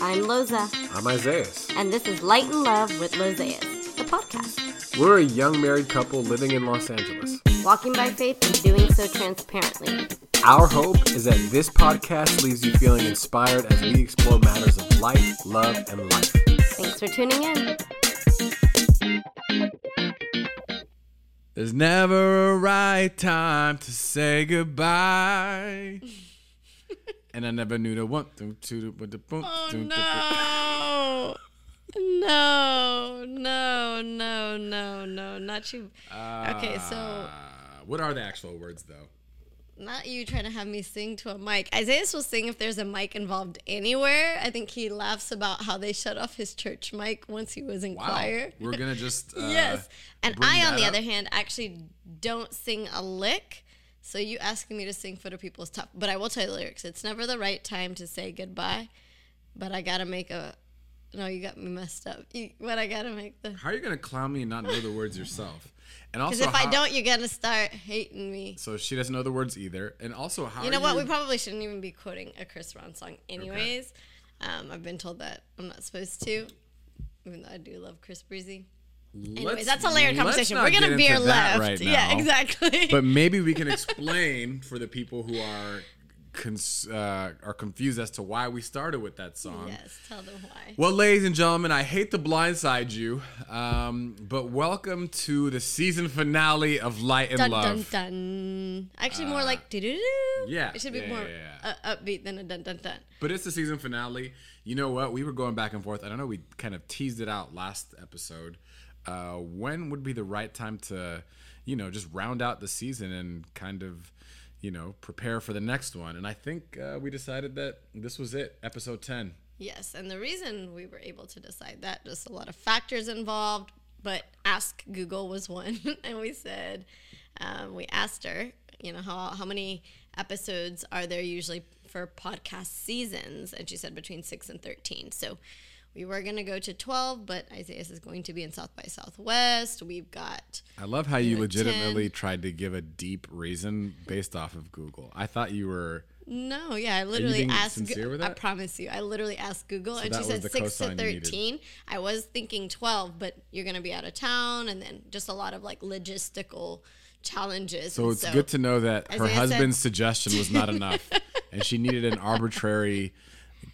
I'm Loza, I'm Isaiah. and this is Light and Love with Lozayas, the podcast. We're a young married couple living in Los Angeles. Walking by faith and doing so transparently. Our hope is that this podcast leaves you feeling inspired as we explore matters of life, love, and life. Thanks for tuning in. There's never a right time to say goodbye. And I never knew the one. Oh no. No, no, no, no, no, not you. Okay, so Uh, what are the actual words though? not you trying to have me sing to a mic. Isaiah will sing if there's a mic involved anywhere. I think he laughs about how they shut off his church mic once he was in Wow, choir. we're gonna just uh, yes. And I, on the up. other hand, actually don't sing a lick. So you asking me to sing for the people is tough. But I will tell you the lyrics. It's never the right time to say goodbye, but I gotta make a. No, you got me messed up. You, but I gotta make the. How are you gonna clown me and not know the words yourself? And Because also, if I don't, you're gonna start hating me. so she doesn't know the words either. And also, how You know what? We probably shouldn't even be quoting a Chris Brown song, anyways. Um, I've been told that I'm not supposed to, even though I do love Chris Breezy. Anyways, Let's- that's a layered conversation. We're gonna veer left. right yeah, exactly. but maybe we can explain for the people who are cons- uh, are confused as to why we started with that song. yes, tell them why. Well, ladies and gentlemen, I hate to blindside you, um, but welcome to the season finale of Light and Dun Love. dun dun. Actually, more like do do do. yeah, it should be yeah, more yeah, Uh, upbeat than a dun dun dun. But it's the season finale. You know what? We were going back and forth. I don't know. We kind of teased it out last episode. Uh, when would be the right time to, you know, just round out the season and kind of, you know, prepare for the next one? And I think uh, we decided that this was it, episode ten. Yes, and the reason we were able to decide that just a lot of factors involved, but Ask Google was one, and we said um, we asked her, you know, how how many episodes are there usually for podcast seasons, and she said between six and thirteen. So we were gonna go to twelve, but Isaiah is going to be in South by Southwest. We've got I love how you legitimately 10. tried to give a deep reason based off of Google. I thought you were. No, yeah, I literally asked. with I promise you, I literally asked Google, and she said six to cosign you needed. thirteen. I was thinking twelve, but you're gonna be out of town, and then just a lot of like logistical challenges. So and it's good to know that her Isaiah said- husband's suggestion was not enough, and she needed an arbitrary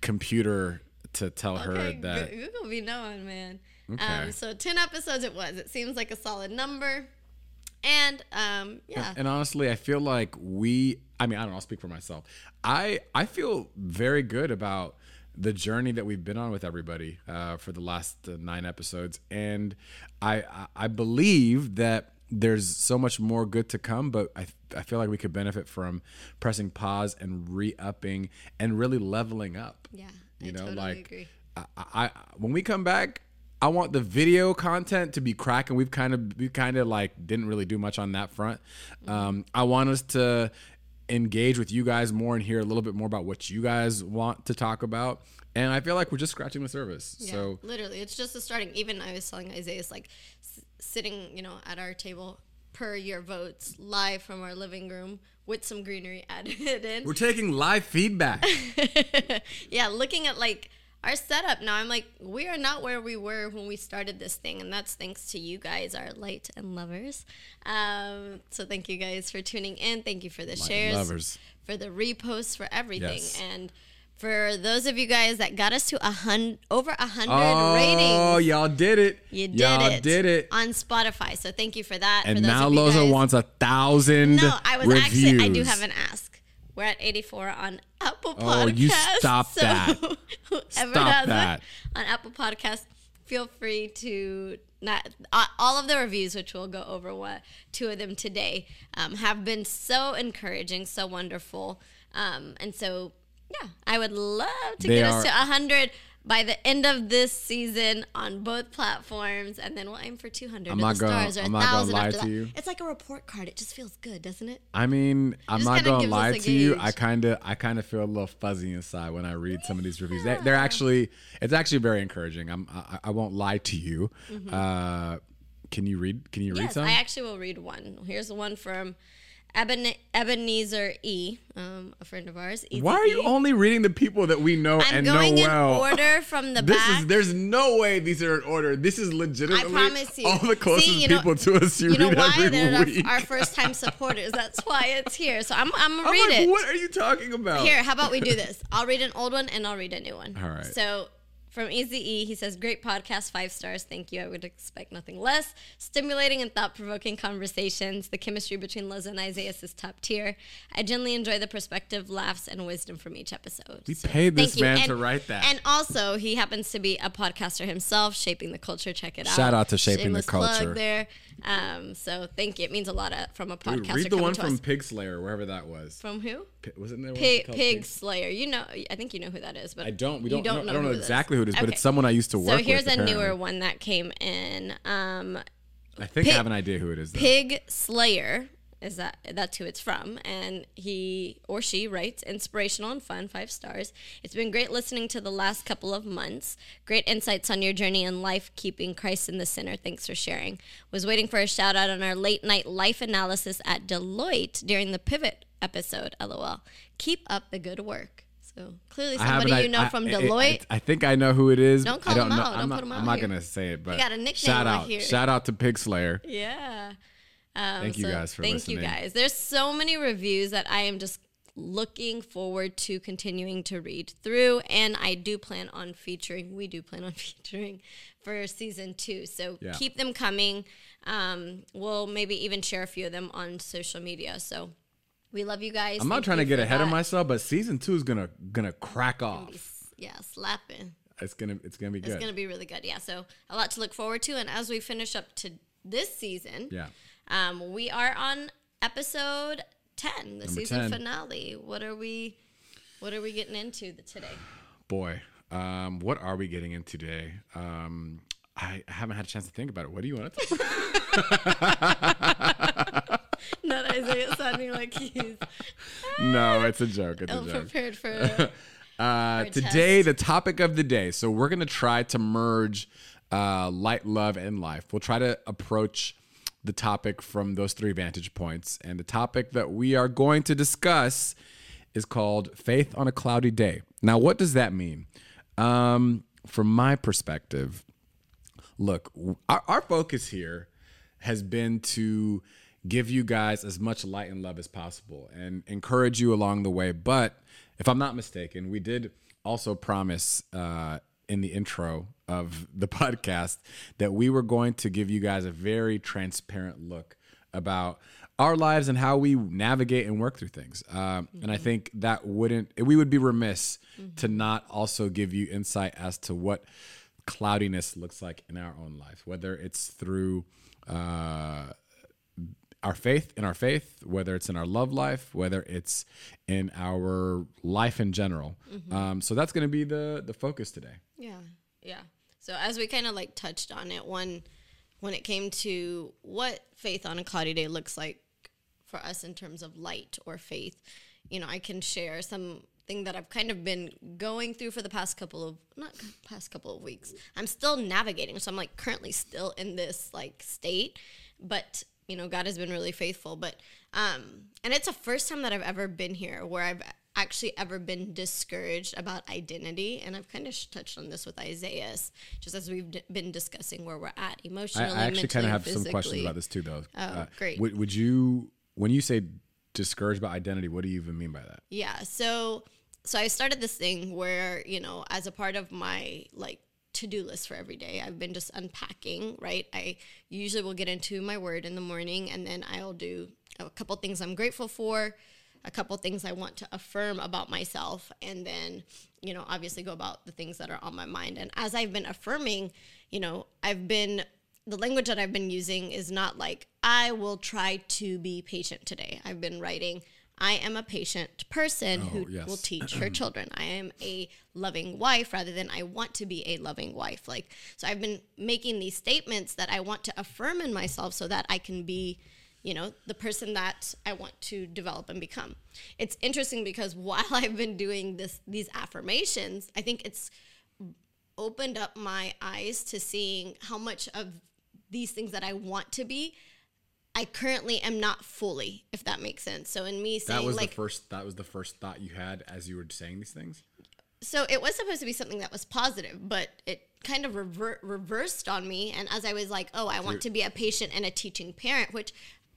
computer to tell her that. Goo- Google be knowing, man. Okay. Um, so ten episodes it was. It seems like a solid number, and um, yeah, And honestly, I feel like we. I mean, I don't know. I'll speak for myself. I I feel very good about the journey that we've been on with everybody uh, for the last uh, nine episodes, and I I- I believe that there's so much more good to come. But I I feel like we could benefit from pressing pause and re-upping and really leveling up. yeah, You I know, totally like agree. I, I when we come back, I want the video content to be cracking. We've kind of we kind of like didn't really do much on that front. Um, I want us to engage with you guys more and hear a little bit more about what you guys want to talk about. And I feel like we're just scratching the surface. Yeah, So literally, it's just the starting. Even I was telling Isaiah, it's like s- sitting, you know, at our table per your votes, live from our living room with some greenery added in. we're taking live feedback. yeah, looking at like our setup now, I'm like, we are not where we were when we started this thing, and that's thanks to you guys, our light and lovers. Um, so thank you guys for tuning in. Thank you for the shares, lovers. for the reposts, for everything, Yes. and for those of you guys that got us to a hundred over a hundred oh, ratings. Oh, y'all did it. You did y'all it. did it. on Spotify. So thank you for that. And for those now Loza wants a thousand. No, I was reviews. actually. I do have an ask. We're at 84 on Apple Podcasts. Oh, you stop so that. Whoever Stop that. on Apple Podcasts, feel free to not uh, all of the reviews, which we'll go over what two of them today, um, have been so encouraging, so wonderful, um, and so yeah, I would love to They get us are- to 100 by the end of this season on both platforms, and then we'll aim for 200 I'm not gonna- stars or I'm not gonna lie after to you. It's like a report card. It just feels good, doesn't it? I mean, I'm not gonna lie to you. I kind of, I kind of feel a little fuzzy inside when I read some of these reviews. They, they're actually, it's actually very encouraging. I'm, I, I won't lie to you. Uh, can you read? Can you read Mm-hmm. Some? I actually will read one. Here's the one from Eben- Ebenezer E, um, a friend of ours. Why are you only reading the people that we know I'm and going know in well? order from the This back. is there's no way these are in order. This is legitimately I promise you. all the closest See, you know- people to us you, you know read why? every They're week. our, our first time supporters. That's why it's here. So I'm, I'm gonna I'm read like, it. what are you talking about? Here, how about we do this? I'll read an old one and I'll read a new one. All right. So from Easy E, he says, Great podcast, five stars. Thank you. I would expect nothing less. Stimulating and thought provoking conversations. The chemistry between Liz and Isaiah is top tier. I genuinely enjoy the perspective, laughs, and wisdom from each episode. We paid this man And- to write that. And also, he happens to be a podcaster himself, shaping the culture. Check it out. Shout out to Shaping the Shameless plug Culture. there. Um, so thank you. It means a lot uh, from a podcast. read the one from us. Pig Slayer, wherever that was. From who? Pi- wasn't there one Pig, Pig Slayer. You know, I think you know who that is, but I don't. We you don't. know, I don't know exactly who it is, but it's someone I used to work with. So here's with. a newer one that came in. Um, I think Pig- I have an idea who it is. Though. Pig Slayer is that that's who it's from, and he or she writes inspirational and fun, five stars. It's been great listening to the last couple of months. Great insights on your journey in life, keeping Christ in the center. Thanks for sharing. Was waiting for a shout out on our late night life analysis at Deloitte during the Pivot episode. LOL. Keep up the good work. So clearly somebody you know I- from I- Deloitte. I, I think I know who it is. Don't call I don't him know. out. I'm Don't not, put him I'm out not gonna say it, but got a nickname shout out out, here. shout out to Pig Slayer. Yeah. Um, Thank you guys for thank listening. you guys. There's so many reviews that I am just looking forward to continuing to read through, and I do plan on featuring. We do plan on featuring for season two, so Yeah. keep them coming. Um, we'll maybe even share a few of them on social media. So we love you guys. I'm not Thank trying to get ahead of myself, but season two is gonna gonna crack off. Yeah, slapping. It's gonna it's gonna be It's going to be really good. Yeah. So a lot to look forward to. And as we finish up to this season, yeah. Um, we are on episode 10, the season 10. finale. What are we what are we getting into the, today? Boy, um, what are we getting into today? Um, I haven't had a chance to think about it. What do you want to talk Not Isaiah sounding like he's No, it's a joke. It's a joke. unprepared for Uh, today, the topic of the day. So we're gonna try to merge uh, light, love, and life. We'll try to approach the topic from those three vantage points. And the topic that we are going to discuss is called "Faith on a Cloudy Day." Now, what does that mean? Um, from my perspective, look, our, our focus here has been to give you guys as much light and love as possible and encourage you along the way. But if I'm not mistaken, we did also promise uh, in the intro of the podcast that we were going to give you guys a very transparent look about our lives and how we navigate and work through things. Um, And I think that wouldn't, we would be remiss to not also give you insight as to what cloudiness looks like in our own life, whether it's through uh, our faith, in our faith, whether it's in our love life, whether it's in our life in general. Um, so that's going to be the the focus today. Yeah, yeah. So as we kind of like touched on it, one when it came to what faith on a cloudy day looks like for us in terms of light or faith, you know, I can share something that I've kind of been going through for the past couple of not past couple of weeks. I'm still navigating, so I'm like currently still in this like state, but you know, God has been really faithful. But um, and it's the first time that I've ever been here where I've actually ever been discouraged about identity and i've kind of touched on this with isaiah just as we've d- been discussing where we're at I, emotionally I actually kind of have physically. some questions about this too, though. Oh, uh, great. Would, would you, when you say discouraged by identity, what do you even mean by that? Yeah. So so I started this thing where, you know, as a part of my like to-do list for every day, I've been just unpacking, right? I usually will get into my word in the morning and then I'll do a couple things I'm grateful for, a couple things I want to affirm about myself and then, you know, obviously go about the things that are on my mind. And as I've been affirming, you know, I've been the language that I've been using is not like I will try to be patient today. I've been writing I am a patient person who oh, yes. will teach her children. I am a loving wife rather than I want to be a loving wife. Like so I've been making these statements that I want to affirm in myself so that I can be, you know, the person that I want to develop and become. It's interesting because while I've been doing this these affirmations, I think it's opened up my eyes to seeing how much of these things that I want to be I currently am not fully, if that makes sense. So in me saying That was like the first. That was the first thought you had as you were saying these things. so it was supposed to be something that was positive, but it kind of rever- reversed on me. And as I was like, oh, I want to be a patient and a teaching parent, which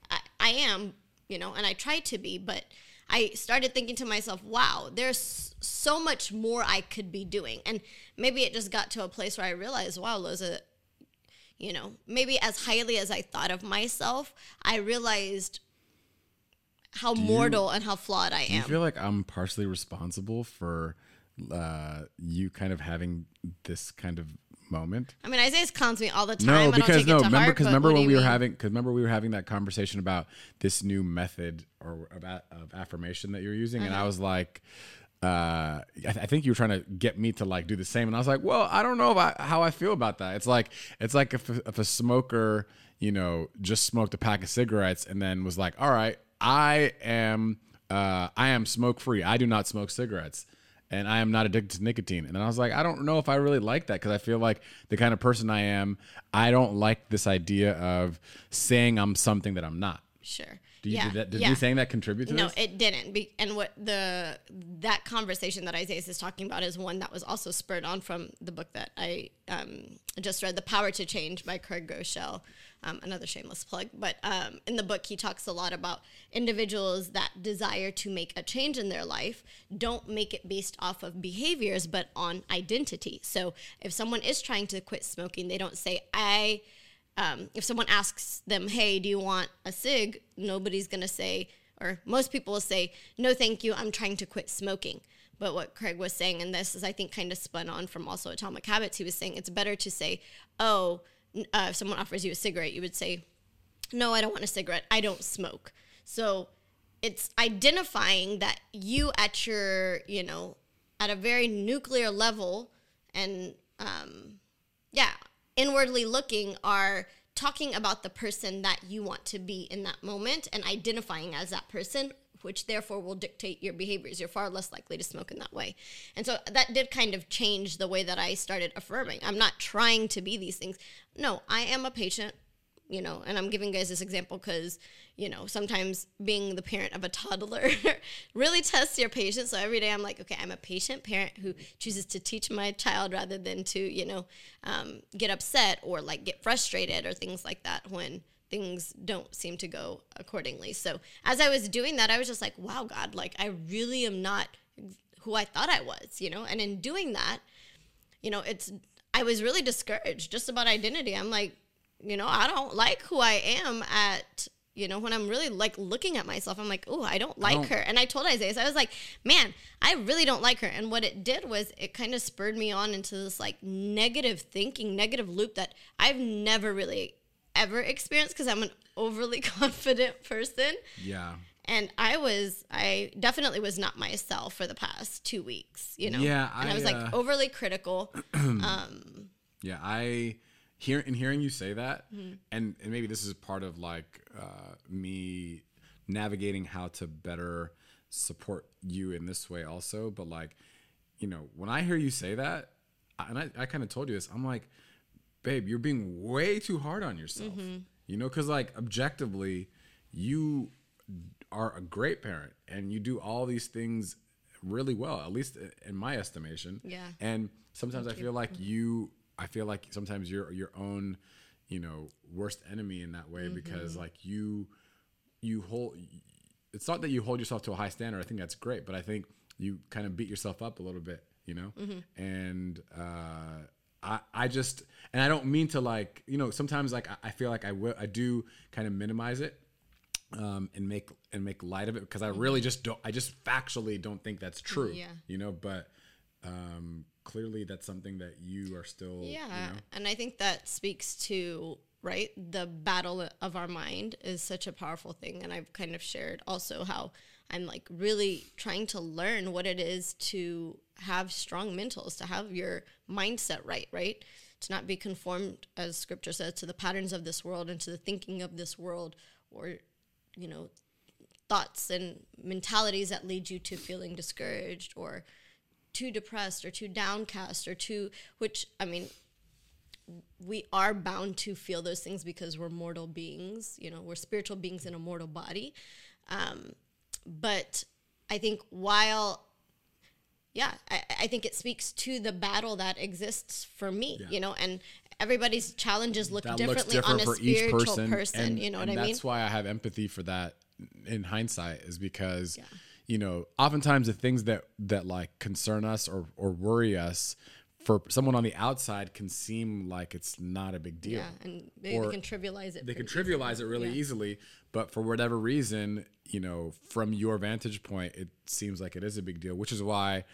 I, I am, you know, and I try to be, but I started thinking to myself, wow, there's so much more I could be doing. And maybe it just got to a place where I realized, wow, Loza, you know, maybe as highly as I thought of myself, I realized how mortal and how flawed I am." Do you am. feel like I'm partially responsible for uh, you kind of having this kind of moment? I mean, Isaiah clowns me all the time. No, I don't because no. Remember, because remember when we were having, because remember we were having that conversation about this new method or of, a- of affirmation that you're using, and I Uh-huh. was like, uh, I, th- I think you were trying to get me to like do the same, and I was like, well, I don't know about how I feel about that. It's like, it's like if, if a smoker, you know, just smoked a pack of cigarettes and then was like, all right, I am, uh, I am smoke free. I do not smoke cigarettes and I am not addicted to nicotine. And then I was like, I don't know if I really like that because I feel like the kind of person I am, I don't like this idea of saying I'm something that I'm not. Sure. Do you, yeah. did, that, did yeah. me saying that contribute to no, this? it didn't. Be- and what the that conversation that Isaiah is talking about is one that was also spurred on from the book that I um, just read, "The Power to Change" by Craig Groeschel. Um, another shameless plug, but um, in the book he talks a lot about individuals that desire to make a change in their life don't make it based off of behaviors, but on identity. So if someone is trying to quit smoking, they don't say, "I." um, if someone asks them, "Hey, do you want a cig?" Nobody's gonna say, or most people will say, "No, thank you. I'm trying to quit smoking." But what Craig was saying, and this is I think kind of spun on from also Atomic Habits, he was saying it's better to say, "Oh, uh, if someone offers you a cigarette, you would say, no, I don't want a cigarette. I don't smoke." So it's identifying that you at your, you know, at a very nuclear level and um, yeah, inwardly looking are talking about the person that you want to be in that moment and identifying as that person which therefore will dictate your behaviors. You're far less likely to smoke in that way. And so that did kind of change the way that i started affirming. I'm not trying to be these things. No i am a patient you know, and I'm giving guys this example because, you know, sometimes being the parent of a toddler really tests your patience. So every day I'm like, okay, I'm a patient parent who chooses to teach my child rather than to, you know, um, get upset or like get frustrated or things like that when things don't seem to go accordingly. So as I was doing that, I was just like, wow, God, like I really am not who I thought I was, you know, and in doing that, you know, it's, I was really discouraged just about identity. I'm like, you know, I don't like who I am at, you know, when I'm really like looking at myself, I'm like, oh, I don't like don't- her. And I told Isaiah, so I was like, man, I really don't like her. And what it did was it kind of spurred me on into this like negative thinking, negative loop that I've never really ever experienced because I'm an overly confident person. yeah. And I was, I definitely was not myself for the past two weeks, you know? Yeah, And I, I, was like uh, overly critical. Yeah, I hear in hearing you say that, Mm-hmm. and and maybe this is part of like uh, me navigating how to better support you in this way also. But like, you know, when I hear you say that, and I, I kind of told you this, I'm like, babe, you're being way too hard on yourself. Mm-hmm. You know, because like objectively, you are a great parent and you do all these things really well, at least in my estimation. Yeah. And sometimes I feel like you, I feel like sometimes you're your own, you know, worst enemy in that way Mm-hmm. because like you, you hold. It's not that you hold yourself to a high standard. I think that's great, but I think you kind of beat yourself up a little bit, you know. Mm-hmm. And uh, I, I just, and I don't mean to like, you know, sometimes like I, I feel like I will, I do kind of minimize it um, and make and make light of it because I really just don't. I just factually don't think that's true. Mm-hmm. Yeah. You know, but um, clearly that's something that you are still. Yeah. You know, And I think that speaks to, right, the battle of our mind is such a powerful thing. And I've kind of shared also how I'm like really trying to learn what it is to have strong mentals, to have your mindset right, right? To not be conformed, as scripture says, to the patterns of this world and to the thinking of this world or, you know, thoughts and mentalities that lead you to feeling discouraged or too depressed or too downcast or too which i mean we are bound to feel those things because we're mortal beings. You know, we're spiritual beings in a mortal body. Um, but I think while yeah, I, I think it speaks to the battle that exists for me, you know, and everybody's challenges look that differently different on a spiritual person, person. and, you know what I mean? That's why I have empathy for that in hindsight, is because Yeah. You know, oftentimes the things that that like concern us or or worry us for someone on the outside can seem like it's not a big deal. Yeah, and they, they can trivialize it. they can trivialize it really Yeah. easily, but for whatever reason, you know, from your vantage point, it seems like it is a big deal, which is why,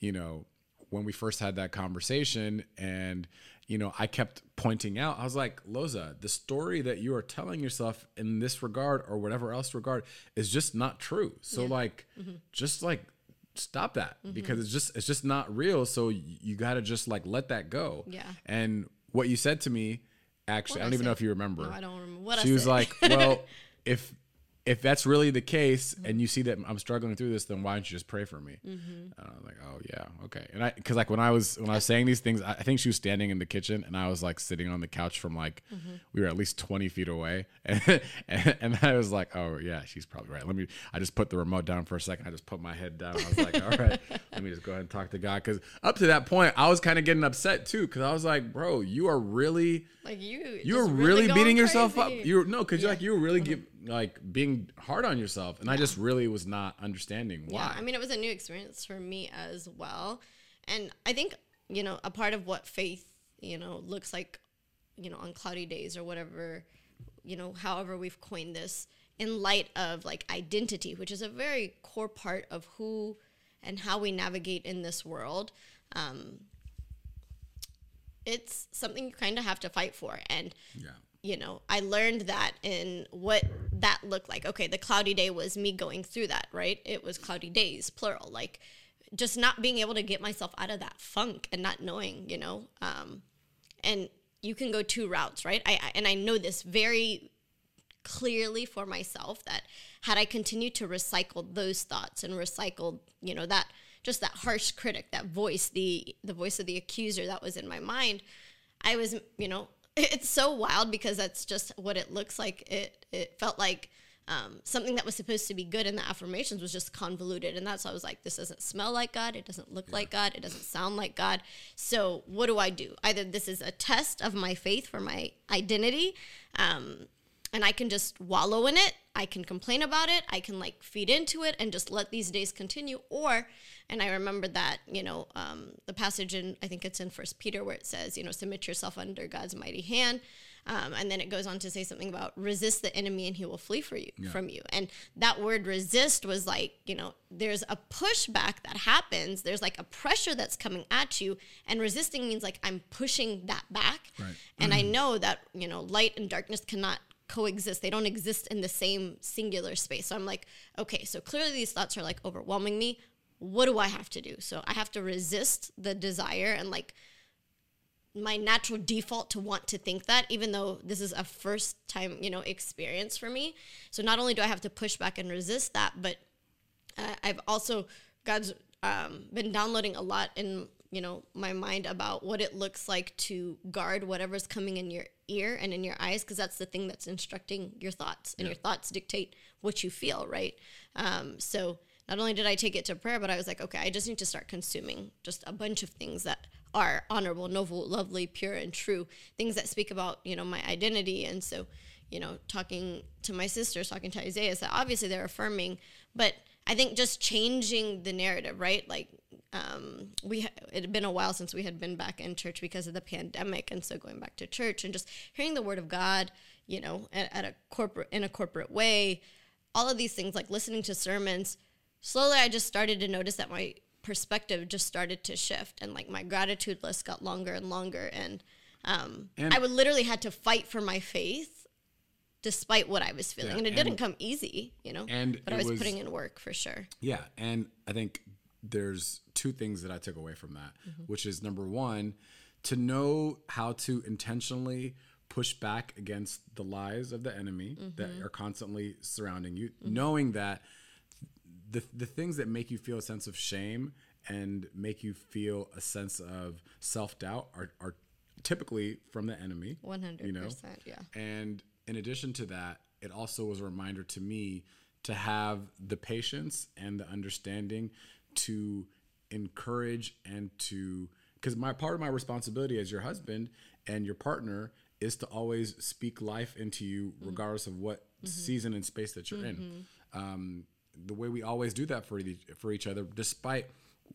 you know, when we first had that conversation and you know, I kept pointing out, I was like, Loza, the story that you are telling yourself in this regard or whatever else regard is just not true. So like mm-hmm. just like stop that mm-hmm. because it's just it's just not real. So y- you got to just like let that go. Yeah. And what you said to me, actually, I What'd don't I even know if you remember. No, I don't remember what I She was said. like, "Well, if if that's really the case, Mm-hmm. and you see that I'm struggling through this, then why don't you just pray for me?" Mm-hmm. And I was like, "Oh yeah, okay." And I, because like when I was when I was saying these things, I, I think she was standing in the kitchen, and I was like sitting on the couch from like Mm-hmm. we were at least 20 feet away, and, and and I was like, "Oh yeah, she's probably right." Let me. I just put the remote down for a second. I just put my head down. I was like, "All right, let me just go ahead and talk to God," because up to that point, I was kind of getting upset too, because I was like, "Bro, you are really." like you, you're really, going beating yourself up. You were no, because Yeah. like you were really give, like being hard on yourself, and I just really was not understanding why. Yeah, I mean, it was a new experience for me as well. And I think, you know, a part of what faith, you know, looks like, you know, on cloudy days or whatever, you know, however we've coined this, in light of like identity, which is a very core part of who and how we navigate in this world. Um, it's something you kind of have to fight for. And yeah, you know, I learned that in what that looked like. Okay, the cloudy day was me going through that, right? It was cloudy days, plural. Like just not being able to get myself out of that funk and not knowing, you know. Um, and you can go two routes, right? I, I and I know this very clearly for myself that had I continued to recycle those thoughts and recycled, you know, that just that harsh critic, that voice, the the voice of the accuser that was in my mind, I was, you know, it's so wild because that's just what it looks like. It it felt like um, something that was supposed to be good in the affirmations was just convoluted, and that's why I was like, this doesn't smell like God, it doesn't look like God, it doesn't sound like God. So what do I do? Either this is a test of my faith for my identity, um, and I can just wallow in it. I can complain about it. I can like feed into it and just let these days continue. Or, and I remember that you know um, the passage in I think it's in First Peter where it says you know submit yourself under God's mighty hand. Um, and then it goes on to say something about resist the enemy and he will flee for you from you. And that word resist was like, you know, there's a pushback that happens. There's like a pressure that's coming at you. And resisting means like I'm pushing that back. Right. And I know that, you know, light and darkness cannot coexist. They don't exist in the same singular space. So I'm like, okay, so clearly these thoughts are like overwhelming me. What do I have to do? So I have to resist the desire and like my natural default to want to think that even though this is a first time you know experience for me so not only do i have to push back and resist that but uh, i've also god's um, been downloading a lot in you know my mind about what it looks like to guard whatever's coming in your ear and in your eyes because that's the thing that's instructing your thoughts and your thoughts dictate what you feel right? Um, so not only did i take it to prayer but i was like okay i just need to start consuming just a bunch of things that are honorable noble lovely pure and true things that speak about you know my identity. And so you know talking to my sisters talking to isaiah so obviously they're affirming but i think just changing the narrative right? Like um, we ha- it had been a while since we had been back in church because of the pandemic and so going back to church and just hearing the word of god you know at, at a corporate in a corporate way all of these things like listening to sermons slowly i just started to notice that my perspective just started to shift and like my gratitude list got longer and longer and um And- i would literally had to fight for my faith despite what i was feeling. Yeah, and it and- didn't come easy you know and but i was, was- putting in work for sure. Yeah, and I think there's two things that I took away from that, Mm-hmm. which is number one, to know how to intentionally push back against the lies of the enemy that Mm-hmm. are constantly surrounding you, knowing that the the things that make you feel a sense of shame and make you feel a sense of self doubt are are typically from the enemy. 100%, You know? yeah. And in addition to that, it also was a reminder to me to have the patience and the understanding to encourage and to because my part of my responsibility as your husband and your partner is to always speak life into you mm-hmm. regardless of what mm-hmm. season and space that you're in. Mm-hmm. Um, the way we always do that for each, for each other despite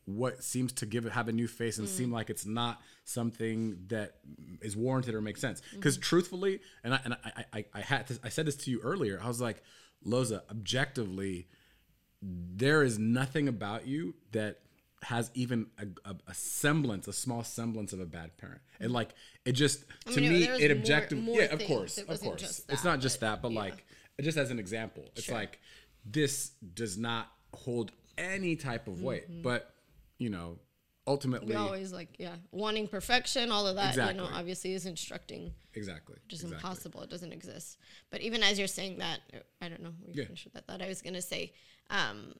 what seems to give it have a new face and seem mm. like it's not something that is warranted or makes sense. Because truthfully and I, and I, I, I had this, I said this to you earlier I was like Loza objectively there is nothing about you that has even a, a, a semblance, a small semblance of a bad parent. And like it just to mean, me, it objectively, yeah, of course, of course, just it's not just but, that, but yeah. like just as an example, it's Sure. like this does not hold any type of weight, Mm-hmm. but you know, ultimately, We always like, yeah, wanting perfection, all of that, you know, obviously is instructing, exactly, which is exactly. impossible. It doesn't exist. But even as you're saying that, I don't know, we Yeah. finished with that thought. I was going to say, um,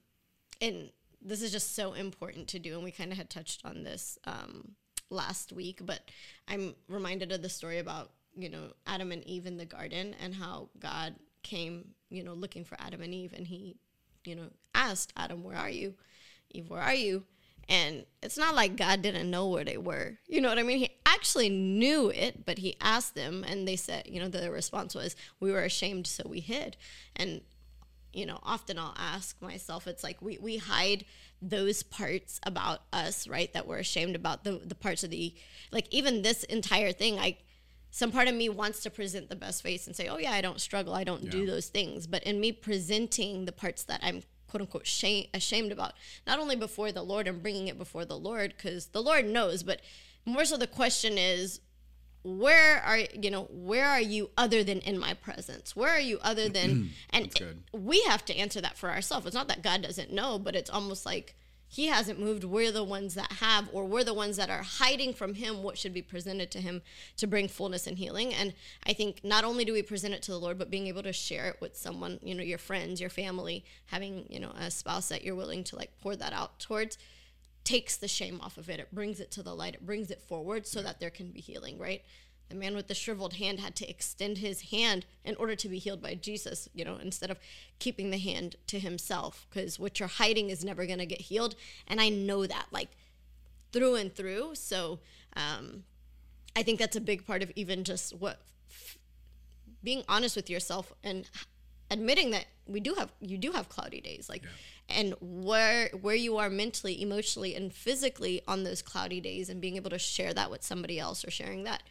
and this is just so important to do. And we kind of had touched on this um, last week, but I'm reminded of the story about, you know, Adam and Eve in the garden and how God came, you know, looking for Adam and Eve. And he, you know, asked Adam, Where are you? Eve, where are you? And it's not like God didn't know where they were. You know what I mean? He actually knew it, but he asked them, and they said, you know, the response was, We were ashamed, so we hid. And you know, often I'll ask myself, it's like we, we hide those parts about us, right? That we're ashamed about the, the parts of the, like even this entire thing, I, some part of me wants to present the best face and say, oh yeah, I don't struggle. I don't do those things. But in me presenting the parts that I'm quote unquote shame, ashamed about, not only before the Lord and bringing it before the Lord, because the Lord knows, but more so the question is, where are you know where are you other than in my presence where are you other than and good. we have to answer that for ourselves it's not that god doesn't know but it's almost like he hasn't moved we're the ones that have or we're the ones that are hiding from him what should be presented to him to bring fullness and healing and i think not only do we present it to the lord but being able to share it with someone you know your friends your family having you know a spouse that you're willing to like pour that out towards takes the shame off of it. It brings it to the light. It brings it forward so that there can be healing, right? The man with the shriveled hand had to extend his hand in order to be healed by Jesus, you know, instead of keeping the hand to himself, because what you're hiding is never going to get healed. And I know that, like, through and through. So um, I think that's a big part of even just what being honest with yourself and admitting that we do have you do have cloudy days like and where where you are mentally emotionally and physically on those cloudy days and being able to share that with somebody else or sharing that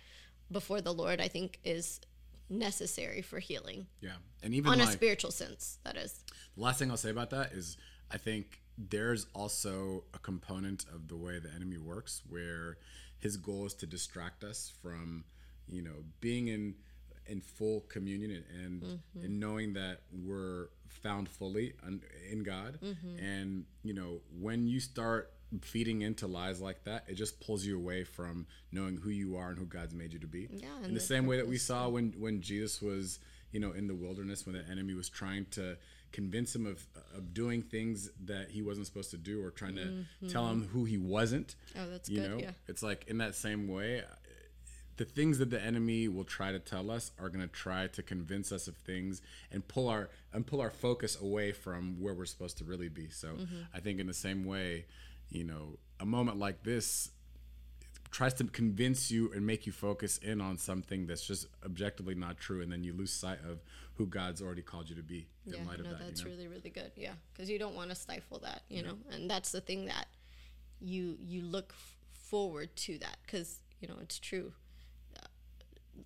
before the lord i think is necessary for healing. Yeah, and even on like, a spiritual sense that is. The last thing I'll say about that is I think there's also a component of the way the enemy works where his goal is to distract us from, you know, being in in full communion and and, mm-hmm. and knowing that we're found fully in God. Mm-hmm. And you know, when you start feeding into lies like that, it just pulls you away from knowing who you are and who God's made you to be. Yeah, in the same way that we saw when when Jesus was, you know, in the wilderness when the enemy was trying to convince him of of doing things that he wasn't supposed to do or trying to tell him who he wasn't. Oh, that's you good, know, yeah. it's like in that same way the things that the enemy will try to tell us are going to try to convince us of things and pull our and pull our focus away from where we're supposed to really be. So Mm-hmm. I think in the same way, you know, a moment like this tries to convince you and make you focus in on something that's just objectively not true and then you lose sight of who God's already called you to be in yeah light of no that. that's you know? really really good yeah because you don't want to stifle that you know and that's the thing that you you look f- forward to that because you know it's true Uh,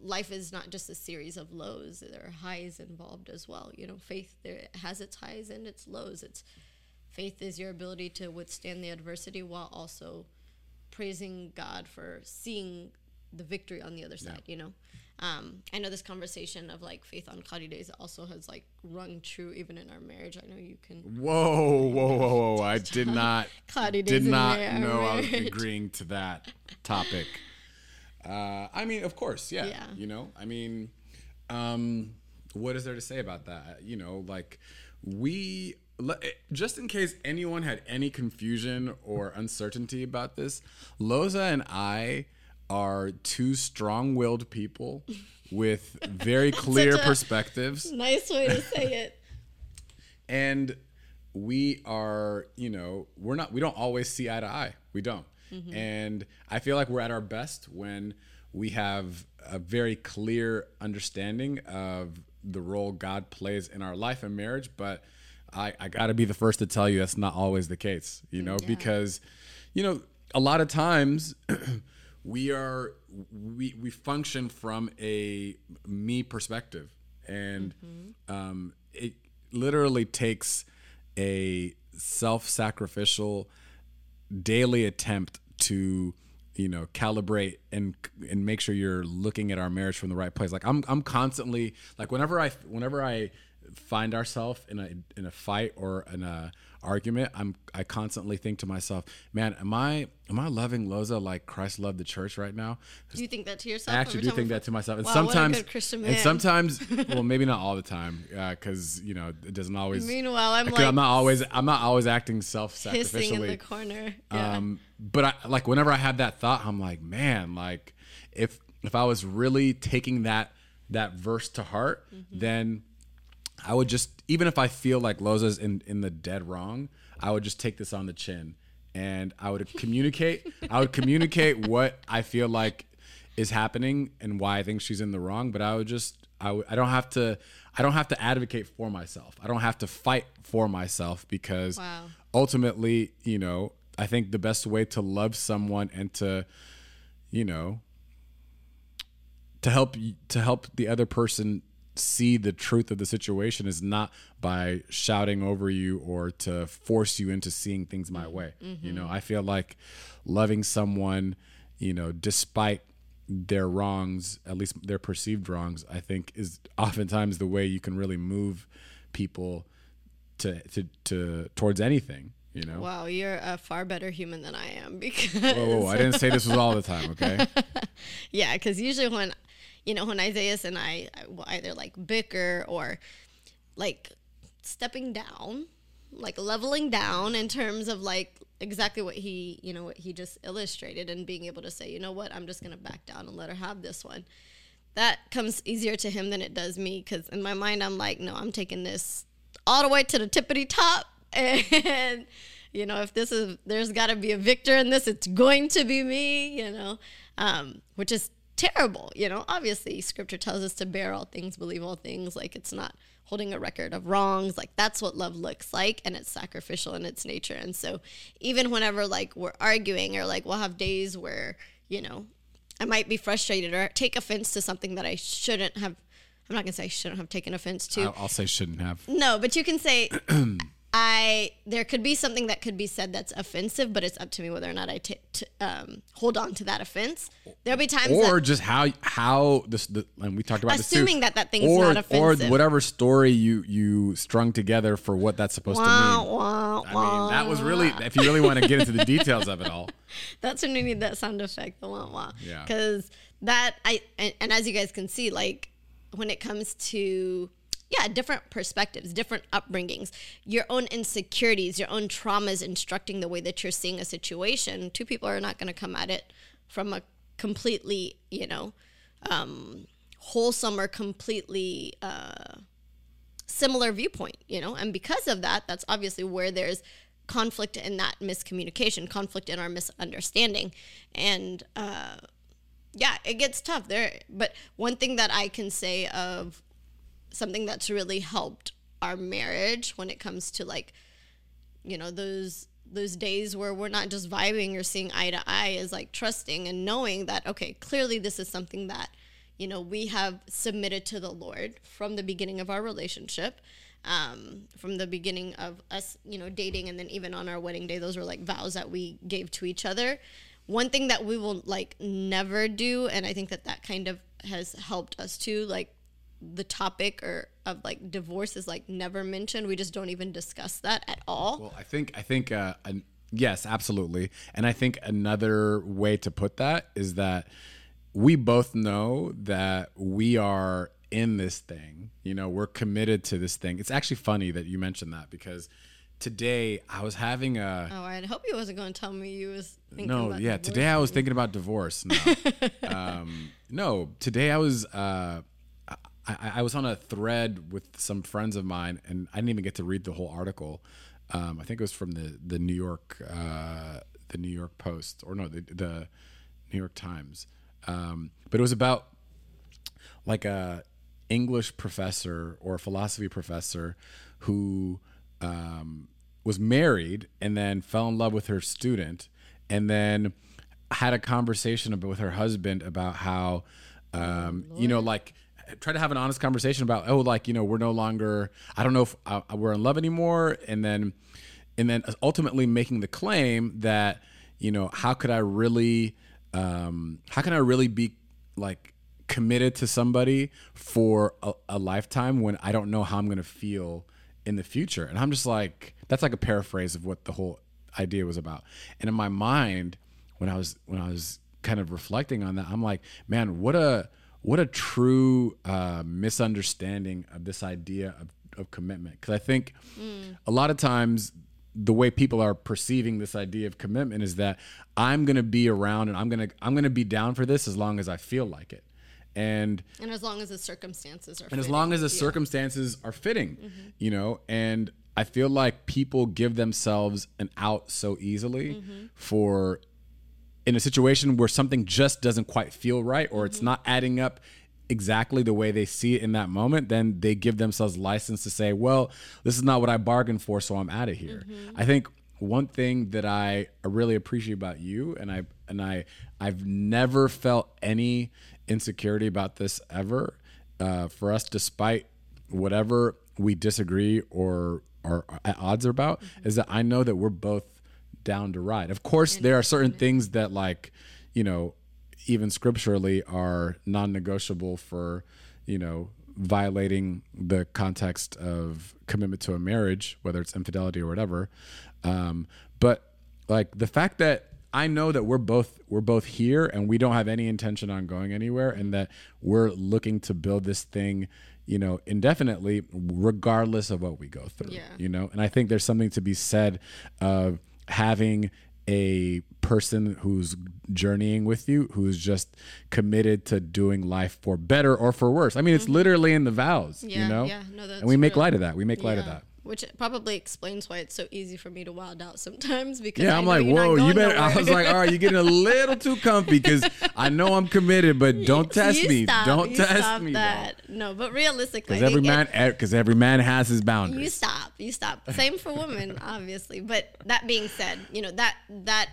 life is not just a series of lows there are highs involved as well you know faith there has its highs and its lows it's faith is your ability to withstand the adversity while also praising god for seeing the victory on the other side you know um, i know this conversation of like faith on cloudy days also has like rung true even in our marriage i know you can Whoa, whoa, whoa, whoa! I did not Cloudy did days in not know I was marriage. agreeing to that topic. Uh, I mean, of course, yeah. Yeah. You know, I mean, um, what is there to say about that? You know, like we Eh, just in case anyone had any confusion or uncertainty about this, Loza and I are two strong-willed people with very clear perspectives. Nice way to say it. and we are you know we're not we don't always see eye to eye. We don't. Mm-hmm. And i feel like we're at our best when we have a very clear understanding of the role god plays in our life and marriage but i i gotta be the first to tell you that's not always the case you know because you know a lot of times we are we we function from a me perspective. And um it literally takes a self-sacrificial daily attempt to you know calibrate and and make sure you're looking at our marriage from the right place. Like i'm i'm constantly like whenever i whenever i find ourselves in a in a fight or in a argument i'm i constantly think to myself man am i am i loving loza like christ loved the church right now Do you think that to yourself? I actually do think that to myself, and Wow, sometimes, and sometimes, well, maybe not all the time, because you know it doesn't always. Meanwhile, I'm like I'm not always, I'm not always acting hissing in the self-sacrificially. corner. Yeah. Um, but I, like whenever I have that thought, I'm like, man, like if if I was really taking that that verse to heart, Mm-hmm. then I would just even if I feel like Loza's in in the dead wrong, I would just take this on the chin and I would communicate. I would communicate what I feel like is happening and why I think she's in the wrong. But I would just I would I don't have to I don't have to advocate for myself. I don't have to fight for myself because Wow. ultimately, you know, I think the best way to love someone and to, you know, to help to help the other person see the truth of the situation is not by shouting over you or to force you into seeing things my way. You know, I feel like loving someone, you know, despite their wrongs, at least their perceived wrongs, I think is oftentimes the way you can really move people to to, to towards anything. You know. wow, you're a far better human than I am because Whoa, whoa, whoa, I didn't say this was all the time, okay? yeah, because usually when you know when Isaiah and I will either like bicker or like stepping down, like leveling down in terms of like exactly what he you know what he just illustrated and being able to say you know what? I'm just gonna back down and let her have this one. That comes easier to him than it does me because in my mind I'm like no I'm taking this all the way to the tippity top. And you know if this is there's got to be a victor in this it's going to be me you know? Um, which is terrible you know obviously scripture tells us to bear all things believe all things like it's not holding a record of wrongs like that's what love looks like and it's sacrificial in its nature and so even whenever like we're arguing or like we'll have days where you know i might be frustrated or take offense to something that i shouldn't have i'm not going to say i shouldn't have taken offense to I'll, I'll say shouldn't have. no, but you can say I there could be something that could be said that's offensive, but it's up to me whether or not I t- t- um, hold on to that offense. There'll be times or just how how this the, and we talked about Assuming too. that that thing's or, not offensive. or whatever story you you strung together for what that's supposed wah, to mean. wah, I wah. mean, that was really if you really want to get into the details of it all. That's when we need that sound effect, the wah wah. Yeah. Because that I and, and as you guys can see, like when it comes to yeah, different perspectives, different upbringings, your own insecurities, your own traumas instructing the way that you're seeing a situation. Two people are not going to come at it from a completely, you know, um, wholesome or completely uh, similar viewpoint, you know? And because of that, that's obviously where there's conflict in that miscommunication, conflict in our misunderstanding. And uh, yeah, it gets tough there. But one thing that I can say of something that's really helped our marriage when it comes to like, you know, those those days where we're not just vibing or seeing eye to eye is like trusting and knowing that okay clearly this is something that you know we have submitted to the lord from the beginning of our relationship um, from the beginning of us you know dating and then even on our wedding day those were like vows that we gave to each other. One thing that we will like never do and i think that that kind of has helped us to like the topic or of like divorce is like never mentioned we just don't even discuss that at all Well, I think I think uh, an, yes, absolutely, and I think another way to put that is that we both know that we are in this thing. You know, we're committed to this thing. It's actually funny that you mentioned that because today I was having a Oh, I hope you wasn't going to tell me you was thinking no, yeah. Today I was thinking about divorce. No, um, no. Today I was uh, I, I was on a thread with some friends of mine, and I didn't even get to read the whole article. Um, I think it was from the the New York uh, the New York Post or no the the New York Times, um, but it was about like a English professor or a philosophy professor who um, was married and then fell in love with her student and then had a conversation about, with her husband about how um, you know like try to have an honest conversation about oh like you know we're no longer I don't know if uh, we're in love anymore and then and then ultimately making the claim that you know how could I really um, how can I really be like committed to somebody for a, a lifetime when I don't know how I'm going to feel in the future. And I'm just like, that's like a paraphrase of what the whole idea was about. And in my mind, when I was when I was kind of reflecting on that, I'm like, man, what a what a true uh, misunderstanding of this idea of, of commitment. Because I think mm. a lot of times the way people are perceiving this idea of commitment is that I'm going to be around and I'm going to I'm going to be down for this as long as I feel like it. And And as long as the circumstances are and as long as the circumstances are fitting, mm-hmm. you know, and I feel like people give themselves an out so easily mm-hmm. for in a situation where something just doesn't quite feel right or it's mm-hmm. not adding up exactly the way they see it in that moment, then they give themselves license to say, well, this is not what I bargained for, so I'm out of here. Mm-hmm. I think one thing that I really appreciate about you and I and I I've never felt any insecurity about this ever uh, for us despite whatever we disagree or are at odds are about mm-hmm. is that I know that we're both down to ride. Of course, there are certain things that like, you know, even scripturally are non-negotiable for, you know, violating the context of commitment to a marriage, whether it's infidelity or whatever. Um, but like the fact that I know that we're both we're both here and we don't have any intention on going anywhere and that we're looking to build this thing, you know, indefinitely regardless of what we go through. Yeah. You know, and I think there's something to be said of having a person who's journeying with you who's just committed to doing life for better or for worse. I mean, it's literally in the vows, Mm-hmm. Yeah, you know? yeah, no, that's and we make real. light of that. We make light of that. Which probably explains why it's so easy for me to wild out sometimes because Yeah, I I'm know like, whoa, you better. I was like, all right, you're getting a little too comfy because I know I'm committed, but don't test You me. stop, don't test me. That. No, but realistically, Because every man, because eh, every man has his boundaries you stop you stop same for women obviously but that being said you know that that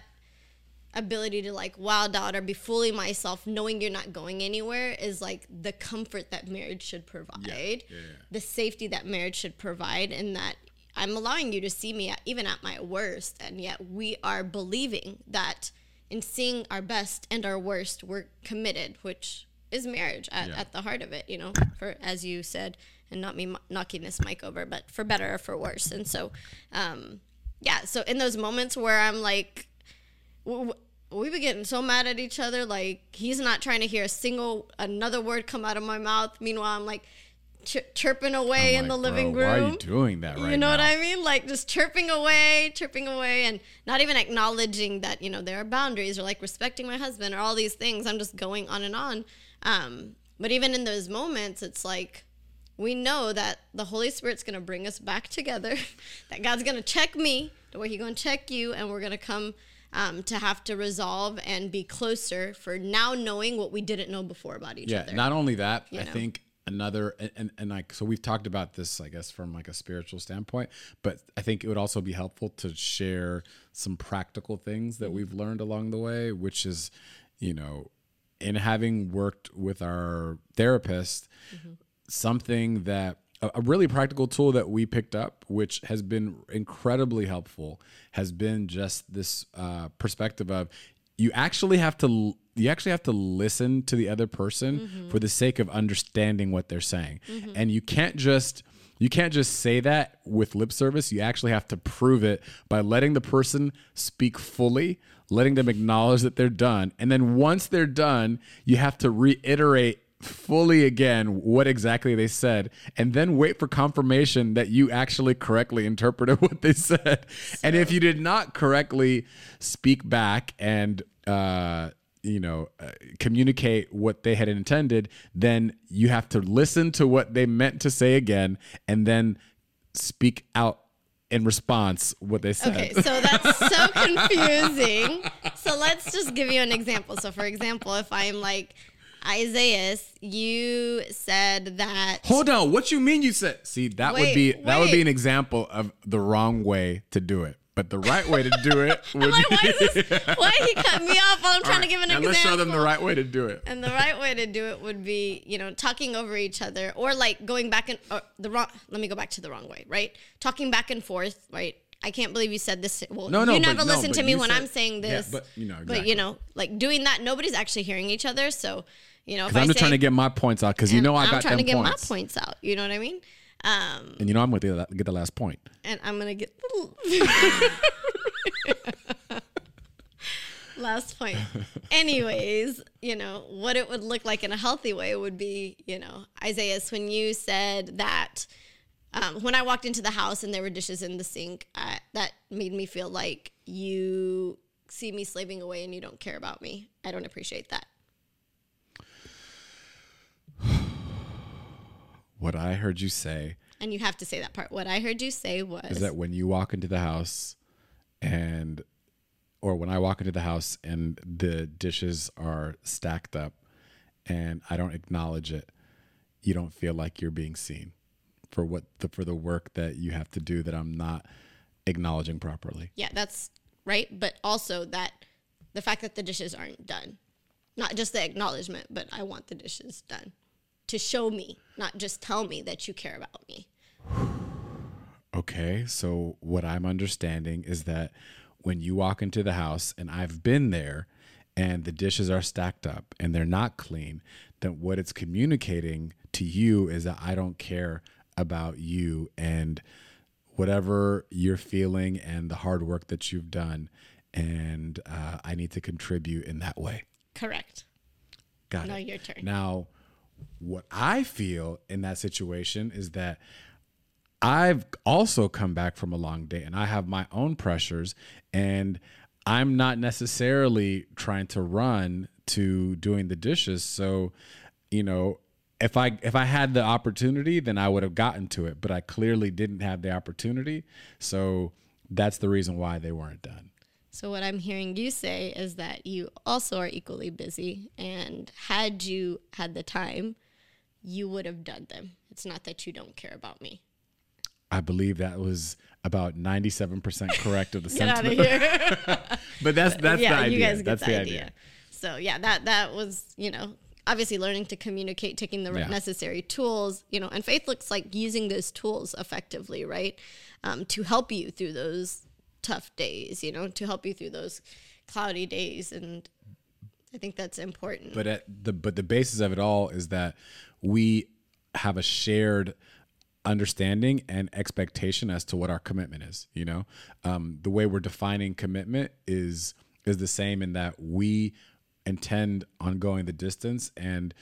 ability to like wild out or be fully myself knowing you're not going anywhere is like the comfort that marriage should provide. The safety that marriage should provide and that i'm allowing you to see me at, even at my worst and yet we are believing that in seeing our best and our worst we're committed which is marriage at, Yeah. at the heart of it you know for as you said and not me knocking this mic over but for better or for worse. And so um yeah so in those moments where i'm like we be getting so mad at each other like he's not trying to hear a single another word come out of my mouth meanwhile i'm like chir- chirping away I'm in the living room Why are you doing that right you know what? I mean? Like just chirping away, chirping away, and not even acknowledging that you know there are boundaries or like respecting my husband or all these things. I'm just going on and on. Um, but even in those moments, it's like we know that the Holy Spirit's going to bring us back together. that God's going to check me the way He's going to check you, and we're going to come um, to have to resolve and be closer for now knowing what we didn't know before about each yeah other. not only that i know? think another and, and and like so we've talked about this i guess from like a spiritual standpoint but i think it would also be helpful to share some practical things Mm-hmm. that we've learned along the way which is you know in having worked with our therapist Mm-hmm. something that a, really practical tool that we picked up which has been incredibly helpful has been just this uh, perspective of you actually have to you actually have to listen to the other person for the sake of understanding what they're saying. And you can't just you can't just say that with lip service. You actually have to prove it by letting the person speak fully letting them acknowledge that they're done. And then once they're done you have to reiterate fully again what exactly they said and then wait for confirmation that you actually correctly interpreted what they said. and if you did not correctly speak back and uh you know, uh, communicate what they had intended, then you have to listen to what they meant to say again and then speak out in response what they said. Okay, so that's so confusing. So let's just give you an example. So, for example, if I'm like, Isaiah, you said that. Hold on, what you mean you said? See, that would be that would be an example of the wrong way to do it. But the right way to do it would I'm like, why, be is this, why he cut me off while I'm trying to give an now example? let's show them the right way to do it. And the right way to do it would be, you know, talking over each other or like going back and or the wrong. Let me go back to the wrong way, right? Talking back and forth, right? I can't believe you said this. Well, No, no, you never no, listen but to me when said- I'm saying Yeah, this. but, you know, but you know, like doing that, nobody's actually hearing each other. So, you know, if Because I I'm just say, try to get my points out. Because you know I I'm got trying to get points. my points out. You know what I mean? Um, And you know I'm going to get the last point. and I'm gonna get the last point. Anyways, you know what it would look like in a healthy way would be, you know, Isaiah, when you said that um, when I walked into the house and there were dishes in the sink, I, that made me feel like you see me slaving away and you don't care about me. I don't appreciate that. What I heard you say And you have to say that part. What I heard you say was is that when you walk into the house and or when I walk into the house and the dishes are stacked up and I don't acknowledge it, you don't feel like you're being seen for what the for the work that you have to do that I'm not acknowledging properly. Yeah, that's right. But also that the fact that the dishes aren't done, not just the acknowledgement, but I want the dishes done to show me, not just tell me that you care about me. Okay, so what I'm understanding is that when you walk into the house and I've been there and the dishes are stacked up and they're not clean, then what it's communicating to you is that I don't care about you and whatever you're feeling and the hard work that you've done. And uh, I need to contribute in that way. Correct. Got Now it. your turn. Now, what I feel in that situation is that I've also come back from a long day and I have my own pressures and I'm not necessarily trying to run to doing the dishes. So, you know, if I if I had the opportunity, then I would have gotten to it, but I clearly didn't have the opportunity. So, that's the reason why they weren't done. So what I'm hearing you say is that you also are equally busy, and had you had the time, you would have done them. It's not that you don't care about me. I believe that was about 97% correct of the of sentiment. here. But that's that's yeah, the idea. you guys get that's the, the idea. So yeah, that that was you know obviously learning to communicate, taking the Yeah. necessary tools, you know, and faith looks like using those tools effectively, right, um, to help you through those tough days, you know, to help you through those cloudy days, and I think that's important. But at the but the basis of it all is that we have a shared understanding and expectation as to what our commitment is. You know, um, the way we're defining commitment is is the same in that we intend on going the distance, and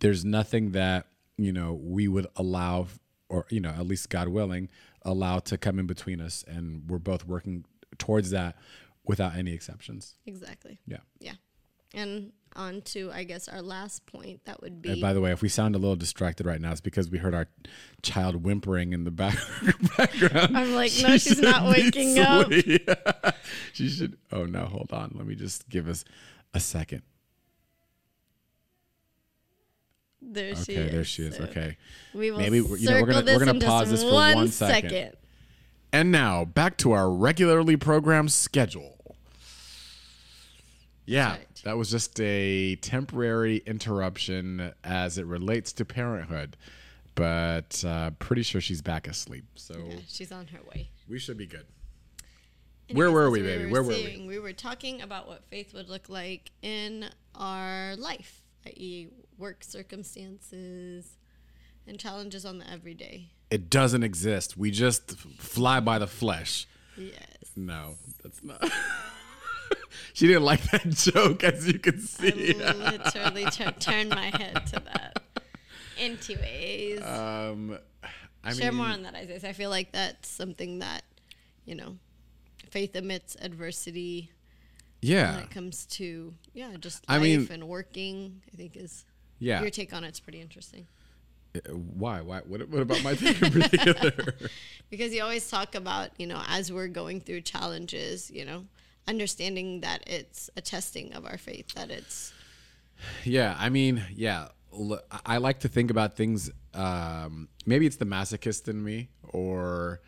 there's nothing that you know we would allow, or you know, at least God willing, allow to come in between us, and we're both working towards that without any exceptions. exactly. Yeah. Yeah. And on to I guess our last point that would be And by the way, if we sound a little distracted right now, it's because we heard our child whimpering in the back background. I'm like, no, she's not waking up. she should. Oh no, hold on. Let me just give us a second. there she Okay, there she is. So Okay. We will Maybe, Maybe you know, we're gonna- we're gonna pause this for one one second. second. And now back to our regularly programmed schedule. Yeah, right. that was just a temporary interruption as it relates to parenthood, but uh, pretty sure she's back asleep, so Yeah, she's on her way. we should be good. Where Anyways, were as we, baby? Where were we? we? were talking about what faith would look like in our life, i.e., work circumstances and challenges on the everyday. It doesn't exist. We just fly by the flesh. Yes. No, that's not. she didn't like that joke, as you can see. I literally tur- turned my head to that. Anyways, um, I share mean, more on that, Isaiah. I feel like that's something that, you know, faith amidst adversity Yeah. when it comes to yeah, just I mean- and working. I think is yeah. your take on it's pretty interesting Uh, Why? Why? What, what about my take in particular? because you always talk about you know as we're going through challenges, you know, understanding that it's a testing of our faith, that it's Yeah, I mean, yeah, I like to think about things. Um, maybe it's the masochist in me, or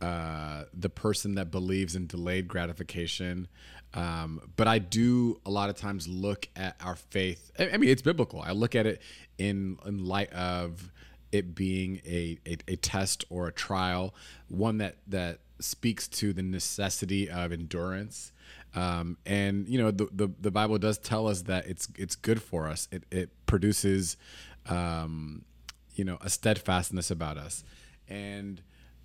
uh, the person that believes in delayed gratification. Um, but I do a lot of times look at our faith. I mean, it's biblical. I look at it in in light of it being a, a, a test or a trial, one that that speaks to the necessity of endurance. Um, and you know the, the the Bible does tell us that it's it's good for us. It it produces, um, you know, a steadfastness about us, and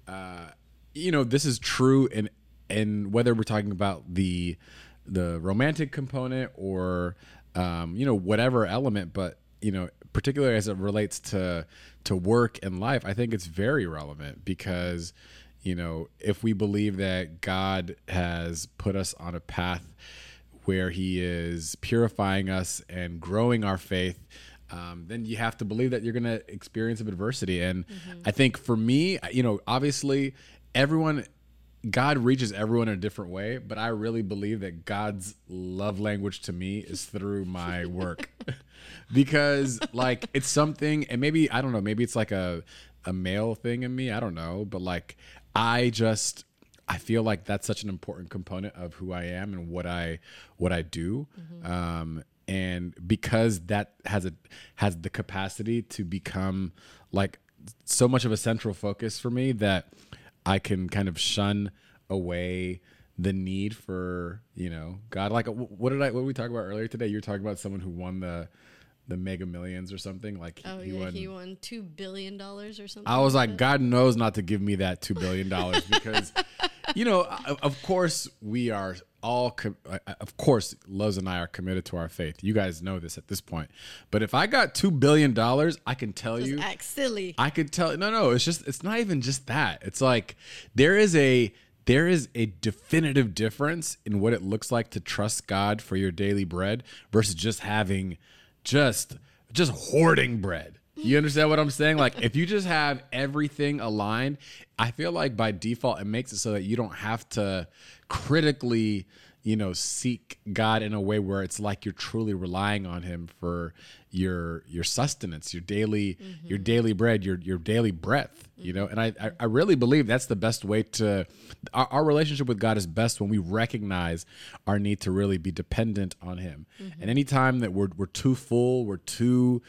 uh, you know this is true and and whether we're talking about the the romantic component or um, you know whatever element, but you know particularly as it relates to to work and life, I think it's very relevant because you know, if we believe that God has put us on a path where He is purifying us and growing our faith, um, then you have to believe that you're going to experience some adversity. And I think for me, you know, obviously everyone. God reaches everyone in a different way, but I really believe that God's love language to me is through my work. because like it's something and maybe I don't know, maybe it's like a a male thing in me, I don't know, but like I just I feel like that's such an important component of who I am and what I what I do. Um and because that has a has the capacity to become like so much of a central focus for me that I can kind of shun away the need for you know God. Like, what did I? What did we talk about earlier today? You were talking about someone who won the the Mega Millions or something. Like, oh he yeah, won. he won two billion dollars or something. I was like, that. God knows not to give me that two billion dollars because, you know, of course we are all, com- uh, of course, Lowe's and I are committed to our faith. You guys know this at this point. But if I got two billion dollars, I can tell Just you, act silly. I could tell. No, no, it's just it's not even just that. It's like there is a there is a definitive difference in what it looks like to trust God for your daily bread versus just having just just hoarding bread. You understand what I'm saying? Like if you just have everything aligned, I feel like by default it makes it so that you don't have to critically, you know, seek God in a way where it's like you're truly relying on him for your your sustenance, your daily your mm-hmm. daily bread, your your daily breath, you know. And I I- really believe that's the best way to our, our relationship with God is best when we recognize our need to really be dependent on him. Mm-hmm. And anytime that we're we're too full, we're too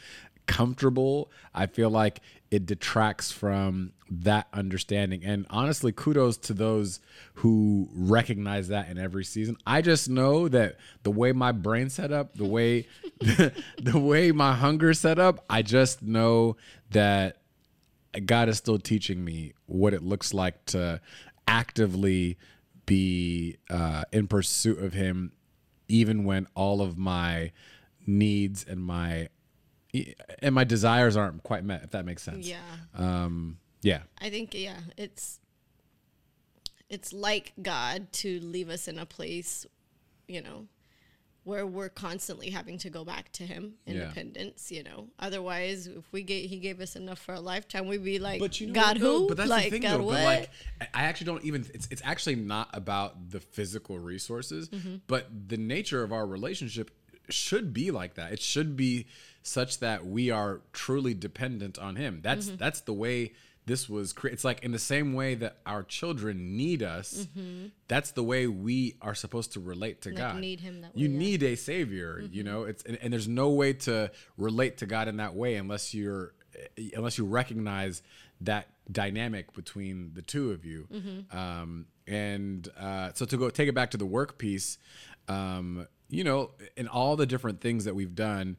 comfortable, I feel like it detracts from that understanding. And honestly, kudos to those who recognize that in every season. I just know that the way my brain set up, the way the way my hunger set up, I just know that God is still teaching me what it looks like to actively be uh, in pursuit of Him, even when all of my needs and my and my desires aren't quite met. If that makes sense. yeah, Um. Yeah. I think yeah, it's it's like God to leave us in a place, you know, where we're constantly having to go back to Him, Yeah. independence. You know, otherwise, if we get He gave us enough for a lifetime, we'd be like, But you know God what, who? But that's like the thing, God though. what? But like, I I actually don't even. It's it's actually not about the physical resources, Mm-hmm. but the nature of our relationship should be like that. It should be such that we are truly dependent on Him. That's Mm-hmm. that's the way this was created. It's like in the same way that our children need us. That's the way we are supposed to relate to Like, God. need Him that You way, yeah. need a savior. You know, it's and, and there's no way to relate to God in that way unless you're unless you recognize that dynamic between the two of you. Um, and uh, so to go take it back to the work piece, um, you know, in all the different things that we've done,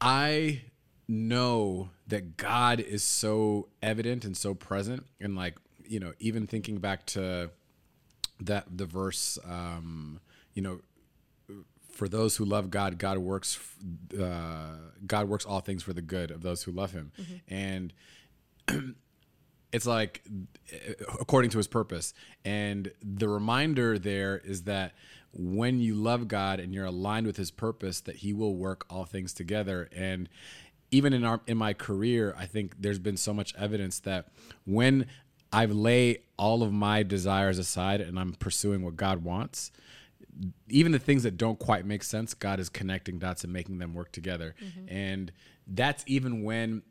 I know that God is so evident and so present, and like you know, even thinking back to that the verse, um, you know, for those who love God, God works uh, God works all things for the good of those who love Him, and it's like according to His purpose. And the reminder there is that when you love God and you're aligned with His purpose, that He will work all things together. And even in our in my career, I think there's been so much evidence that when I've lay all of my desires aside and I'm pursuing what God wants, even the things that don't quite make sense, God is connecting dots and making them work together. And that's even when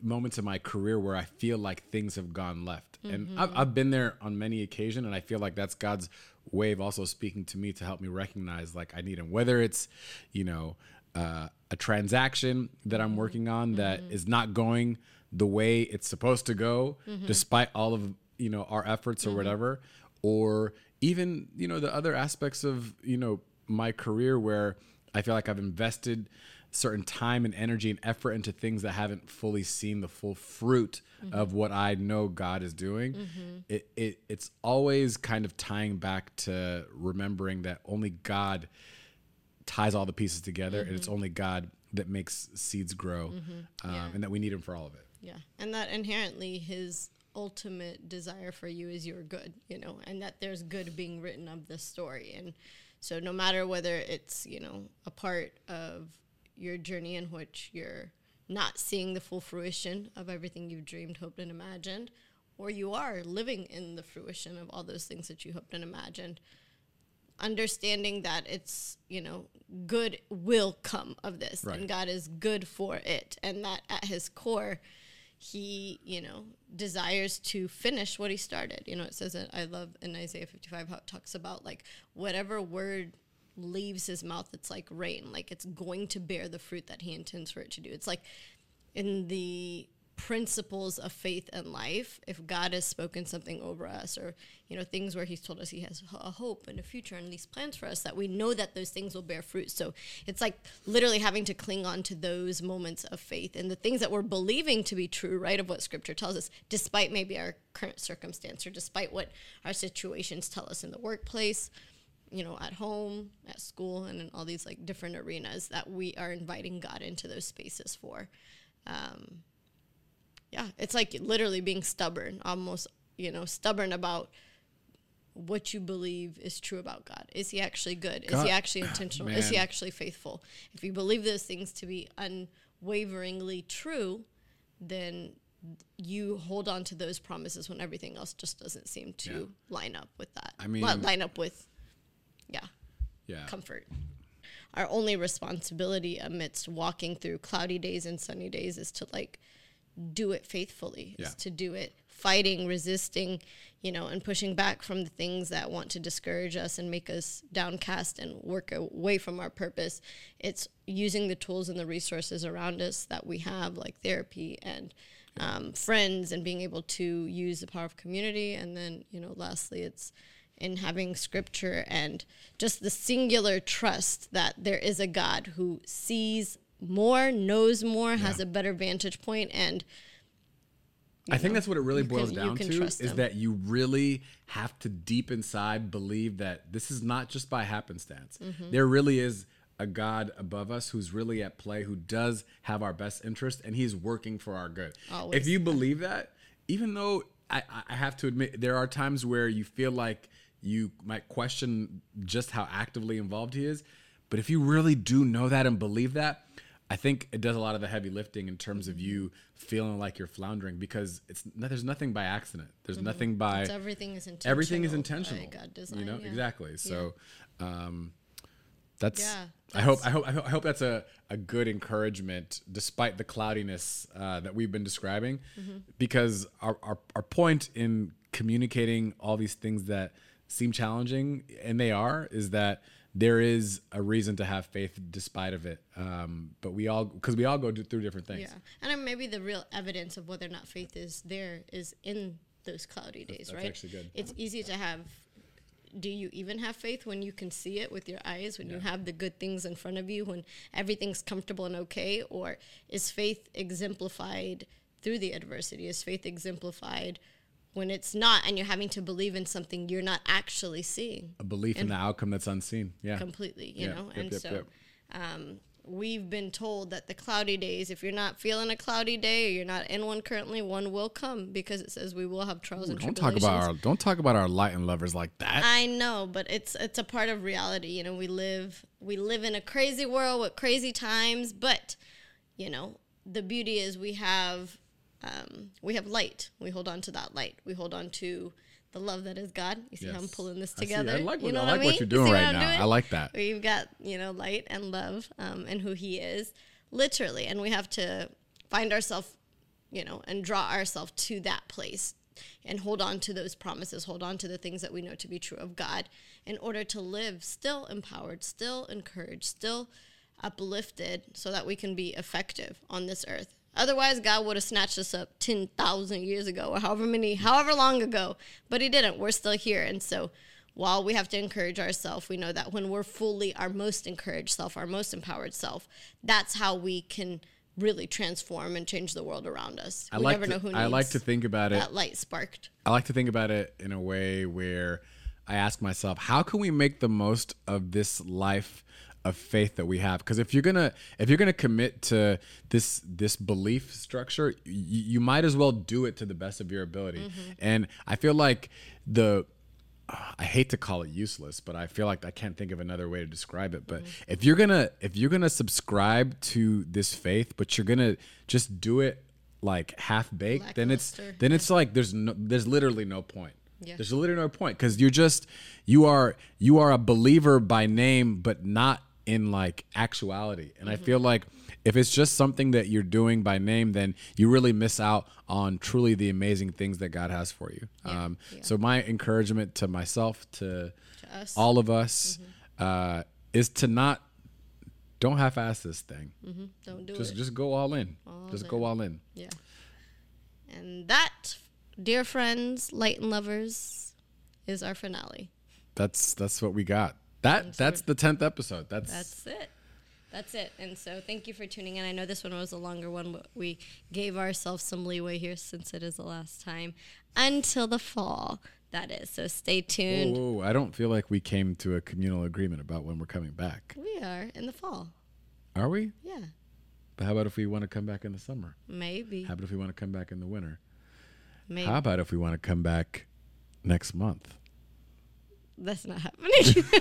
moments in my career where I feel like things have gone left. And I've, I've been there on many occasions, and I feel like that's God's way of also speaking to me to help me recognize like I need Him. Whether it's, you know, uh, a transaction that I'm working on that mm-hmm. is not going the way it's supposed to go, mm-hmm. despite all of you know our efforts or mm-hmm. whatever, or even you know the other aspects of you know my career where I feel like I've invested certain time and energy and effort into things that haven't fully seen the full fruit of what I know God is doing. It, it it's always kind of tying back to remembering that only God ties all the pieces together, and it's only God that makes seeds grow, um, Yeah. and that we need Him for all of it. Yeah. And that inherently his ultimate desire for you is your good, you know, and that there's good being written of this story. And so no matter whether it's, you know, a part of your journey in which you're not seeing the full fruition of everything you've dreamed, hoped, and imagined, or you are living in the fruition of all those things that you hoped and imagined, understanding that it's you know good will come of this Right. and god is good for it. And that at his core he you know desires to finish what he started. You know it says that i love in isaiah 55 how it talks about like whatever word leaves his mouth it's like rain. Like it's going to bear the fruit that he intends for it to do. It's like in the principles of faith and life if god has spoken something over us or you know things where he's told us he has a hope and a future and these plans for us that we know that those things will bear fruit so it's like literally having to cling on to those moments of faith and the things that we're believing to be true right of what scripture tells us despite maybe our current circumstance or despite what our situations tell us in the workplace you know, at home, at school, and in all these like different arenas that we are inviting God into those spaces for. Um, yeah, it's like literally being stubborn, almost, you know, stubborn about what you believe is true about God. Is He actually good? Is He actually intentional? Is He actually faithful? If you believe those things to be unwaveringly true, then you hold on to those promises when everything else just doesn't seem to Yeah. line up with that. I mean- Well, line up with, yeah, Yeah. comfort. Our only responsibility amidst walking through cloudy days and sunny days is to like do it faithfully, Yeah. is to do it fighting, resisting, you know, and pushing back from the things that want to discourage us and make us downcast and work away from our purpose. It's using the tools and the resources around us that we have, like therapy and um, friends, and being able to use the power of community. And then, you know, lastly, it's in having scripture and just the singular trust that there is a God who sees more, knows more, has a better vantage point, and I think that's what it really boils can- down to is them. that you really have to deep inside believe that this is not just by happenstance. Mm-hmm. There really is a God above us who's really at play, who does have our best interest, and He's working for our good. Always. If you believe that, even though I, I have to admit there are times where you feel like you might question just how actively involved He is, but if you really do know that and believe that, I think it does a lot of the heavy lifting in terms of you feeling like you're floundering because it's no- there's nothing by accident. There's nothing by It's everything is intentional. everything is intentional. God design, you know yeah. exactly. So um, that's Yeah, I hope I hope I hope I hope that's a, a good encouragement despite the cloudiness uh, that we've been describing, Mm-hmm. because our, our our point in communicating all these things that seem challenging and they are is that there is a reason to have faith despite of it. Um, but we all because we all go through different things. Yeah, and then maybe the real evidence of whether or not faith is there is in those cloudy days, that's right? actually good. It's easy to have. Do you even have faith when you can see it with your eyes, when you have the good things in front of you, when everything's comfortable and okay? Or is faith exemplified through the adversity? Is faith exemplified when it's not and you're having to believe in something you're not actually seeing A belief in the outcome that's unseen. Yeah. completely you Yeah. know Yep, and yep, so yep. um, we've been told that the cloudy days if you're not feeling a cloudy day or you're not in one currently one will come because it says we will have trials and Don't talk about our don't talk about our light and lovers like that. I know, but it's it's a part of reality. You know, we live we live in a crazy world with crazy times, but you know, the beauty is we have um, we have light. We hold on to that light. We hold on to the love that is God. You see how I'm pulling this together. I like you what- know I what like I what you're doing right now. doing? I like that. We've got you know light and love um, and who He is, literally, and we have to find ourselves, you know, and draw ourselves to that place and hold on to those promises, hold on to the things that we know to be true of God in order to live still empowered, still encouraged, still uplifted so that we can be effective on this earth. Otherwise, God would have snatched us up 10,000 years ago or however many, however long ago, but He didn't. We're still here. And so, while we have to encourage ourselves, we know that when we're fully our most encouraged self, our most empowered self, that's how we can really transform and change the world around us. I we like never to, know who needs I like to think about it that light sparked. I like to think about it in a way where I ask myself, how can we make the most of this life of faith that we have? Because if you're gonna if you're gonna commit to this this belief structure, y- you might as well do it to the best of your ability. Mm-hmm. And I feel like the I hate to call it useless, but I feel like I can't think of another way to describe it. But mm-hmm. if you're gonna if you're gonna subscribe to this faith, but you're gonna just do it like half baked, then it's then it's like there's no there's literally no point. Yeah. There's literally no point because you're just you are you are a believer by name, but not in like actuality. And I Mm-hmm. feel like if it's just something that you're doing by name, then you really miss out on truly the amazing things that God has for you. Um, yeah. So my encouragement to myself, to, To all of us, uh, is to not don't half-ass this thing. Don't do Just it. just go all in. just go all in. Yeah. And that, dear friends, light and lovers, is our finale. That's that's what we got. That that's the tenth episode. That's, That's it. That's it. And so thank you for tuning in. I know this one was a longer one, but we gave ourselves some leeway here since it is the last time until the fall. That is. So stay tuned. Whoa, whoa, I don't feel like we came to a communal agreement about when we're coming back. We are in the fall. Are we? Yeah. But how about if we want to come back in the summer? Maybe. How about if we want to come back in the winter? Maybe. How about if we want to come back next month? That's not happening.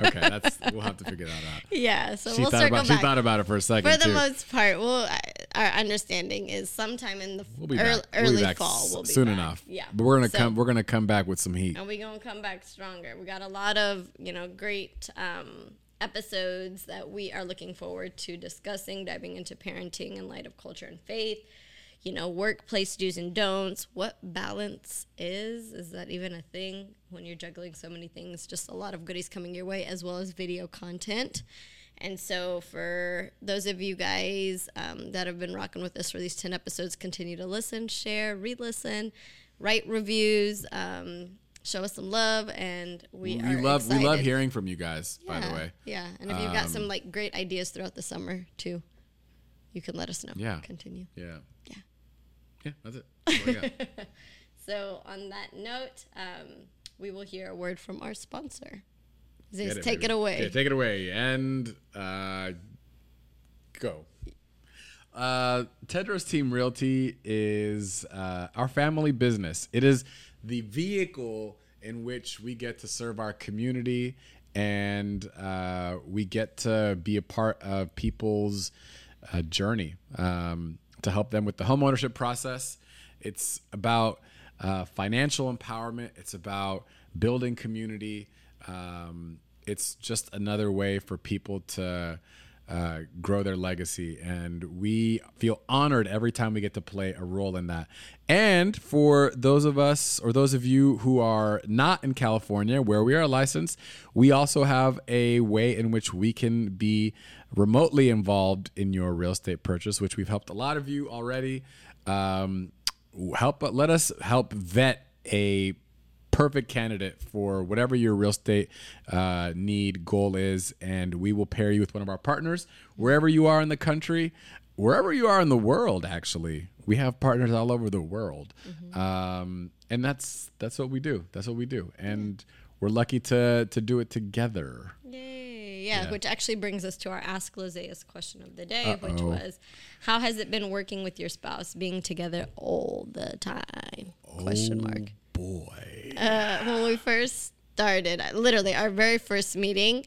Okay, that's we'll have to figure that out. yeah. So She we'll circle about she thought about it for a second for the too. most part, we'll, our understanding is sometime in the we'll early, back. We'll be early back fall. We'll be soon back. enough. Yeah, but we're gonna So- come. We're gonna come back with some heat. and we're gonna come back stronger. We got a lot of you know great um, episodes that we are looking forward to discussing, diving into parenting in light of culture and faith. You know, workplace do's and don'ts. What balance is? Is that even a thing when you're juggling so many things? Just a lot of goodies coming your way, as well as video content. And so, for those of you guys um, that have been rocking with us for these 10 episodes, continue to listen, share, re listen, write reviews, um, show us some love. And we, We love we love hearing from you guys. By the way, Um, Yeah. And if you've got some like great ideas throughout the summer too, you can let us know. Yeah. Continue. yeah, Yeah. Yeah, that's it. That's all we got. So, on that note, um, we will hear a word from our sponsor. It, take baby. it away. Okay, take it away and uh, go. Uh, Theodros Team Realty is uh, our family business. It is the vehicle in which we get to serve our community and uh, we get to be a part of people's uh, journey um, to help them with the homeownership process. It's about uh, financial empowerment. It's about building community. Um, it's just another way for people to uh, grow their legacy. And we feel honored every time we get to play a role in that. And for those of us or those of you who are not in California where we are licensed, we also have a way in which we can be remotely involved in your real estate purchase, which we've helped a lot of you already. Um, help let us help vet a perfect candidate for whatever your real estate uh, need goal is and we will pair you with one of our partners wherever you are in the country wherever you are in the world actually we have partners all over the world um, and that's that's what we do. That's what we do, and we're lucky to to do it together. Yay. Yeah, Yeah. which actually brings us to our Ask Lozayas question of the day, which Uh-oh. was How has it been working with your spouse, being together all the time? Question mark. Boy, Uh, when we first started, literally our very first meeting,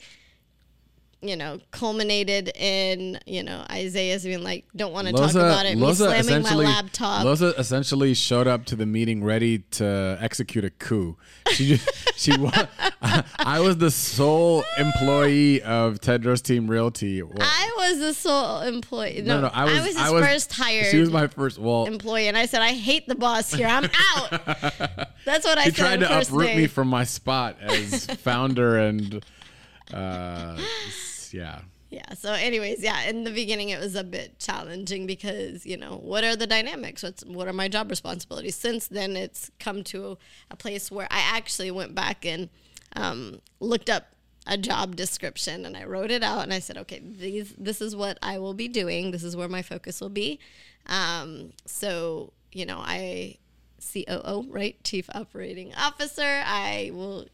you know, culminated in, you know, Isaiah's being like, don't want to talk about it, me slamming my laptop. Loza essentially showed up to the meeting ready to execute a coup. She just, she wa- I was the sole employee of Theodros Team Realty. Well, I was the sole employee. No, no, no, I was his I was, first hired She was my first. Well, employee, and I said, I hate the boss here. I'm out. That's what I she said. tried to uproot day. me from my spot as founder and uh, yeah. Yeah. So, anyways, yeah. In the beginning, it was a bit challenging because you know what are the dynamics? What's what are my job responsibilities? Since then, it's come to a place where I actually went back and um, looked up a job description and I wrote it out and I said, okay, these this is what I will be doing. This is where my focus will be. Um, so you know, I COO, right, Chief Operating Officer. I will.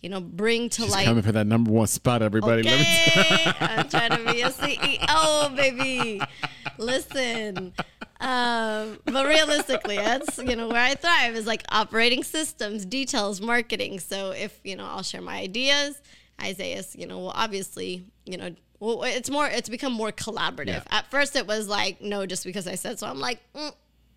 You know, bring to life. She's light coming for that number one spot, everybody. Let me Okay, I'm trying to be a CEO, baby. Listen, um, but realistically, that's you know where I thrive is like operating systems, details, marketing. So if you know, I'll share my ideas. Isaiah's, you know, will obviously, you know, well, it's more, it's become more collaborative. Yeah. At first, it was like no, just because I said so. I'm like, mm,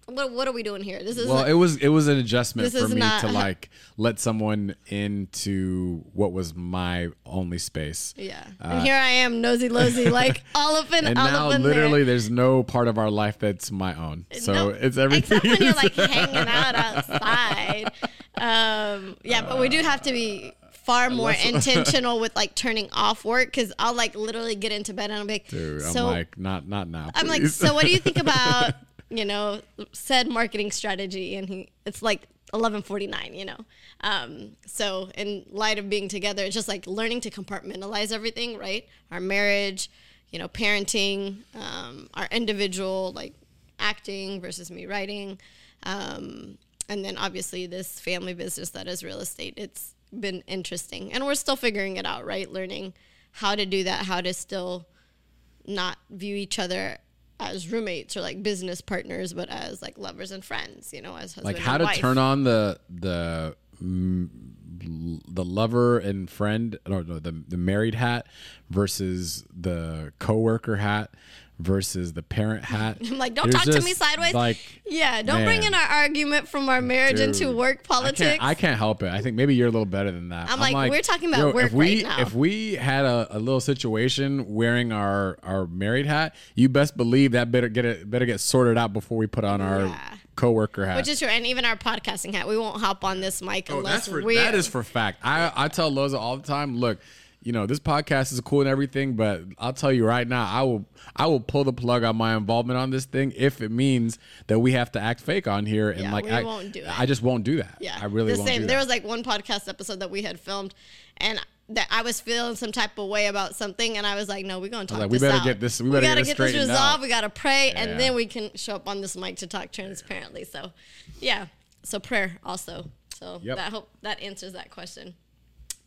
what, what are we doing here? This is Well, it was it was an adjustment for me not- to like let someone into what was my only space. yeah. and here I am, nosy losy, like all up in, And all now, in there. literally, there's no part of our life that's my own. So No, it's everything. Except when you're like hanging out outside. Um, yeah, but we do have to be far more intentional with like turning off work because I'll like literally get into bed and I'm like, Dude, I'm so like, not not now. I'm like, so what do you think about you know said marketing strategy? And he, it's like 11:49, you know. Um, so in light of being together, it's just like learning to compartmentalize everything, right? Our marriage, you know, parenting, um, our individual like acting versus me writing, um, and then obviously this family business that is real estate. It's been interesting, and we're still figuring it out, right? Learning how to do that, how to still not view each other as roommates or like business partners, but as like lovers and friends, you know, as husband like how to wife. turn on the the mm, the lover and friend no, no the the married hat versus the coworker hat versus the parent hat. I'm like, don't There's talk to me sideways. Like yeah, don't bring in our argument from our marriage into Dude, work I politics. can't, I can't help it. I think maybe you're a little better than that. I'm like, we're talking about yo, work if we, right now. If we had a, a little situation wearing our, our married hat, you best believe that better get it better get sorted out before we put on our Yeah. coworker hat. Which is true, and even our podcasting hat, we won't hop on this mic Oh, unless for, we. that is for fact. I, I tell Loza all the time, look, you know, this podcast is cool and everything, but I'll tell you right now, I will I will pull the plug on my involvement on this thing if it means that we have to act fake on here and Yeah, like we I won't do it. I just won't do that. Yeah, I really the won't same. there was like one podcast episode that we had filmed, and that I was feeling some type of way about something, and I was like, "No, we're gonna talk like, we better out. get this- we better get gotta this get this resolved. out." We gotta pray, Yeah. and then we can show up on this mic to talk transparently." So, yeah. So prayer also. So Yep. that hope that answers that question.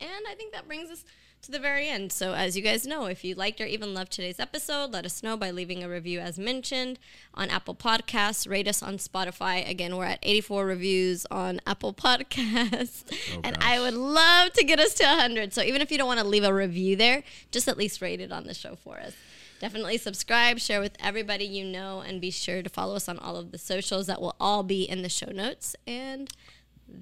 And I think that brings us to the very end. So, as you guys know, if you liked or even loved today's episode, let us know by leaving a review as mentioned on Apple Podcasts. Rate us on Spotify. Again, we're at 84 reviews on Apple Podcasts. Oh, and I would love to get us to 100. So, even if you don't want to leave a review there, just at least rate it on the show for us. Definitely subscribe, share with everybody you know, and be sure to follow us on all of the socials that will all be in the show notes. And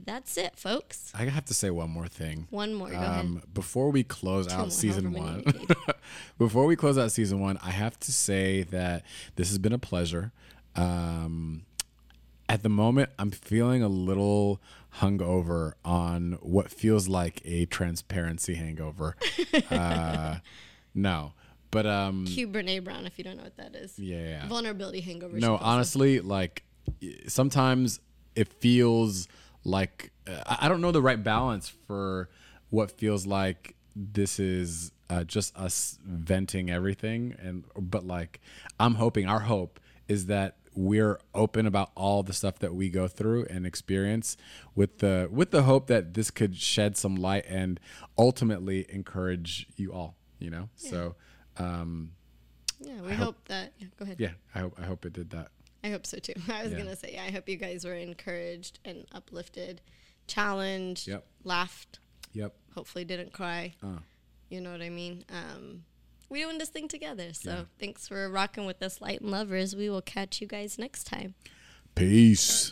that's it, folks. I have to say one more thing. One more. Ahead. Before we close more, out season one, many we need. before we close out season one, I have to say that this has been a pleasure. Um, at the moment, I'm feeling a little hungover on what feels like a transparency hangover. uh, no, but um, Cue Brene Brown if you don't know what that is. yeah, yeah. Vulnerability hangover. No, honestly, like sometimes it feels like uh, I don't know the right balance for what feels like this is uh, just us venting everything, and but like I'm hoping our hope is that we're open about all the stuff that we go through and experience with the with the hope that this could shed some light and ultimately encourage you all you know so um Yeah, we hope, that. Yeah, go ahead. yeah i hope i hope it did that I hope so too. I was Yeah. gonna say, yeah, I hope you guys were encouraged and uplifted, challenged, Yep. laughed. yep Hopefully, didn't cry. Uh. You know what I mean? Um, we doing this thing together. So thanks for rocking with us, light and lovers. We will catch you guys next time. peace